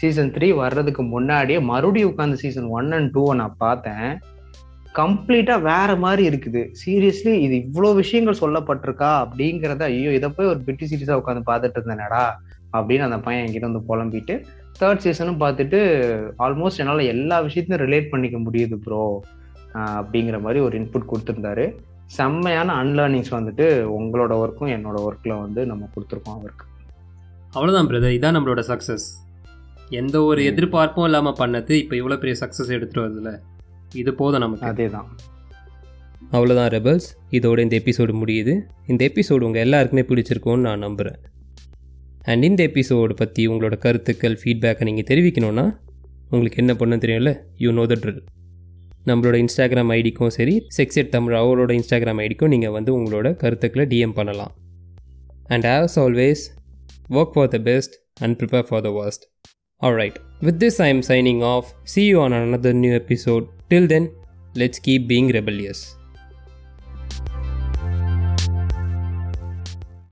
சீசன் த்ரீ வர்றதுக்கு முன்னாடியே மறுபடியும் உட்காந்து சீசன் ஒன் அண்ட் டூவை நான் பார்த்தேன். கம்ப்ளீட்டா வேற மாதிரி இருக்குது. சீரியஸ்லி இது இவ்வளோ விஷயங்கள் சொல்லப்பட்டிருக்கா அப்படிங்கிறத ஐயோ இதை போய் ஒரு பிட்டி சீரியஸா உட்காந்து பார்த்துட்டு இருந்தேனடா அப்படின்னு அந்த பையன் என்கிட்ட வந்து புலம்பிட்டு தேர்ட் சீசனும் பார்த்துட்டு ஆல்மோஸ்ட் என்னால் எல்லா விஷயத்தையும் ரிலேட் பண்ணிக்க முடியுது ப்ரோ அப்படிங்கிற மாதிரி ஒரு இன்புட் கொடுத்துருந்தாரு. செம்மையான அன்லேர்னிங்ஸ் வந்துட்டு உங்களோட ஒர்க்கும் என்னோட ஒர்க்கில் வந்து நம்ம கொடுத்துருக்கோம் அவருக்கு. அவ்வளோதான் பிரதர் இதான் நம்மளோட சக்ஸஸ் எந்த ஒரு எதிர்பார்ப்பும் இல்லாமல் பண்ணது இப்போ இவ்வளோ பெரிய சக்ஸஸ் எடுத்துகிட்டு வருதுல? இது போதும் நமக்கு. அதே தான் அவ்வளோதான் ரெபல்ஸ் இதோட இந்த எபிசோடு முடியுது. இந்த எபிசோடு உங்கள் எல்லாருக்குமே பிடிச்சிருக்கும்னு நான் நம்புகிறேன் அண்ட் இந்த எபிசோடு பற்றி உங்களோட கருத்துக்கள் ஃபீட்பேக்கை நீங்கள் தெரிவிக்கணுன்னா உங்களுக்கு என்ன பண்ண தெரியும்ல? யூ நோ த ட்ரில் நம்மளோட இன்ஸ்டாகிராம் ஐடிக்கும் சரி செக்ஸெட் தமிழ் அவரோட இன்ஸ்டாகிராம் ஐடிக்கும் நீங்கள் வந்து உங்களோட கருத்துக்களை டிஎம் பண்ணலாம். And as always work for the best and prepare for the worst. Alright, with this I am signing off. See you on another new episode. Till then, let's keep being rebellious.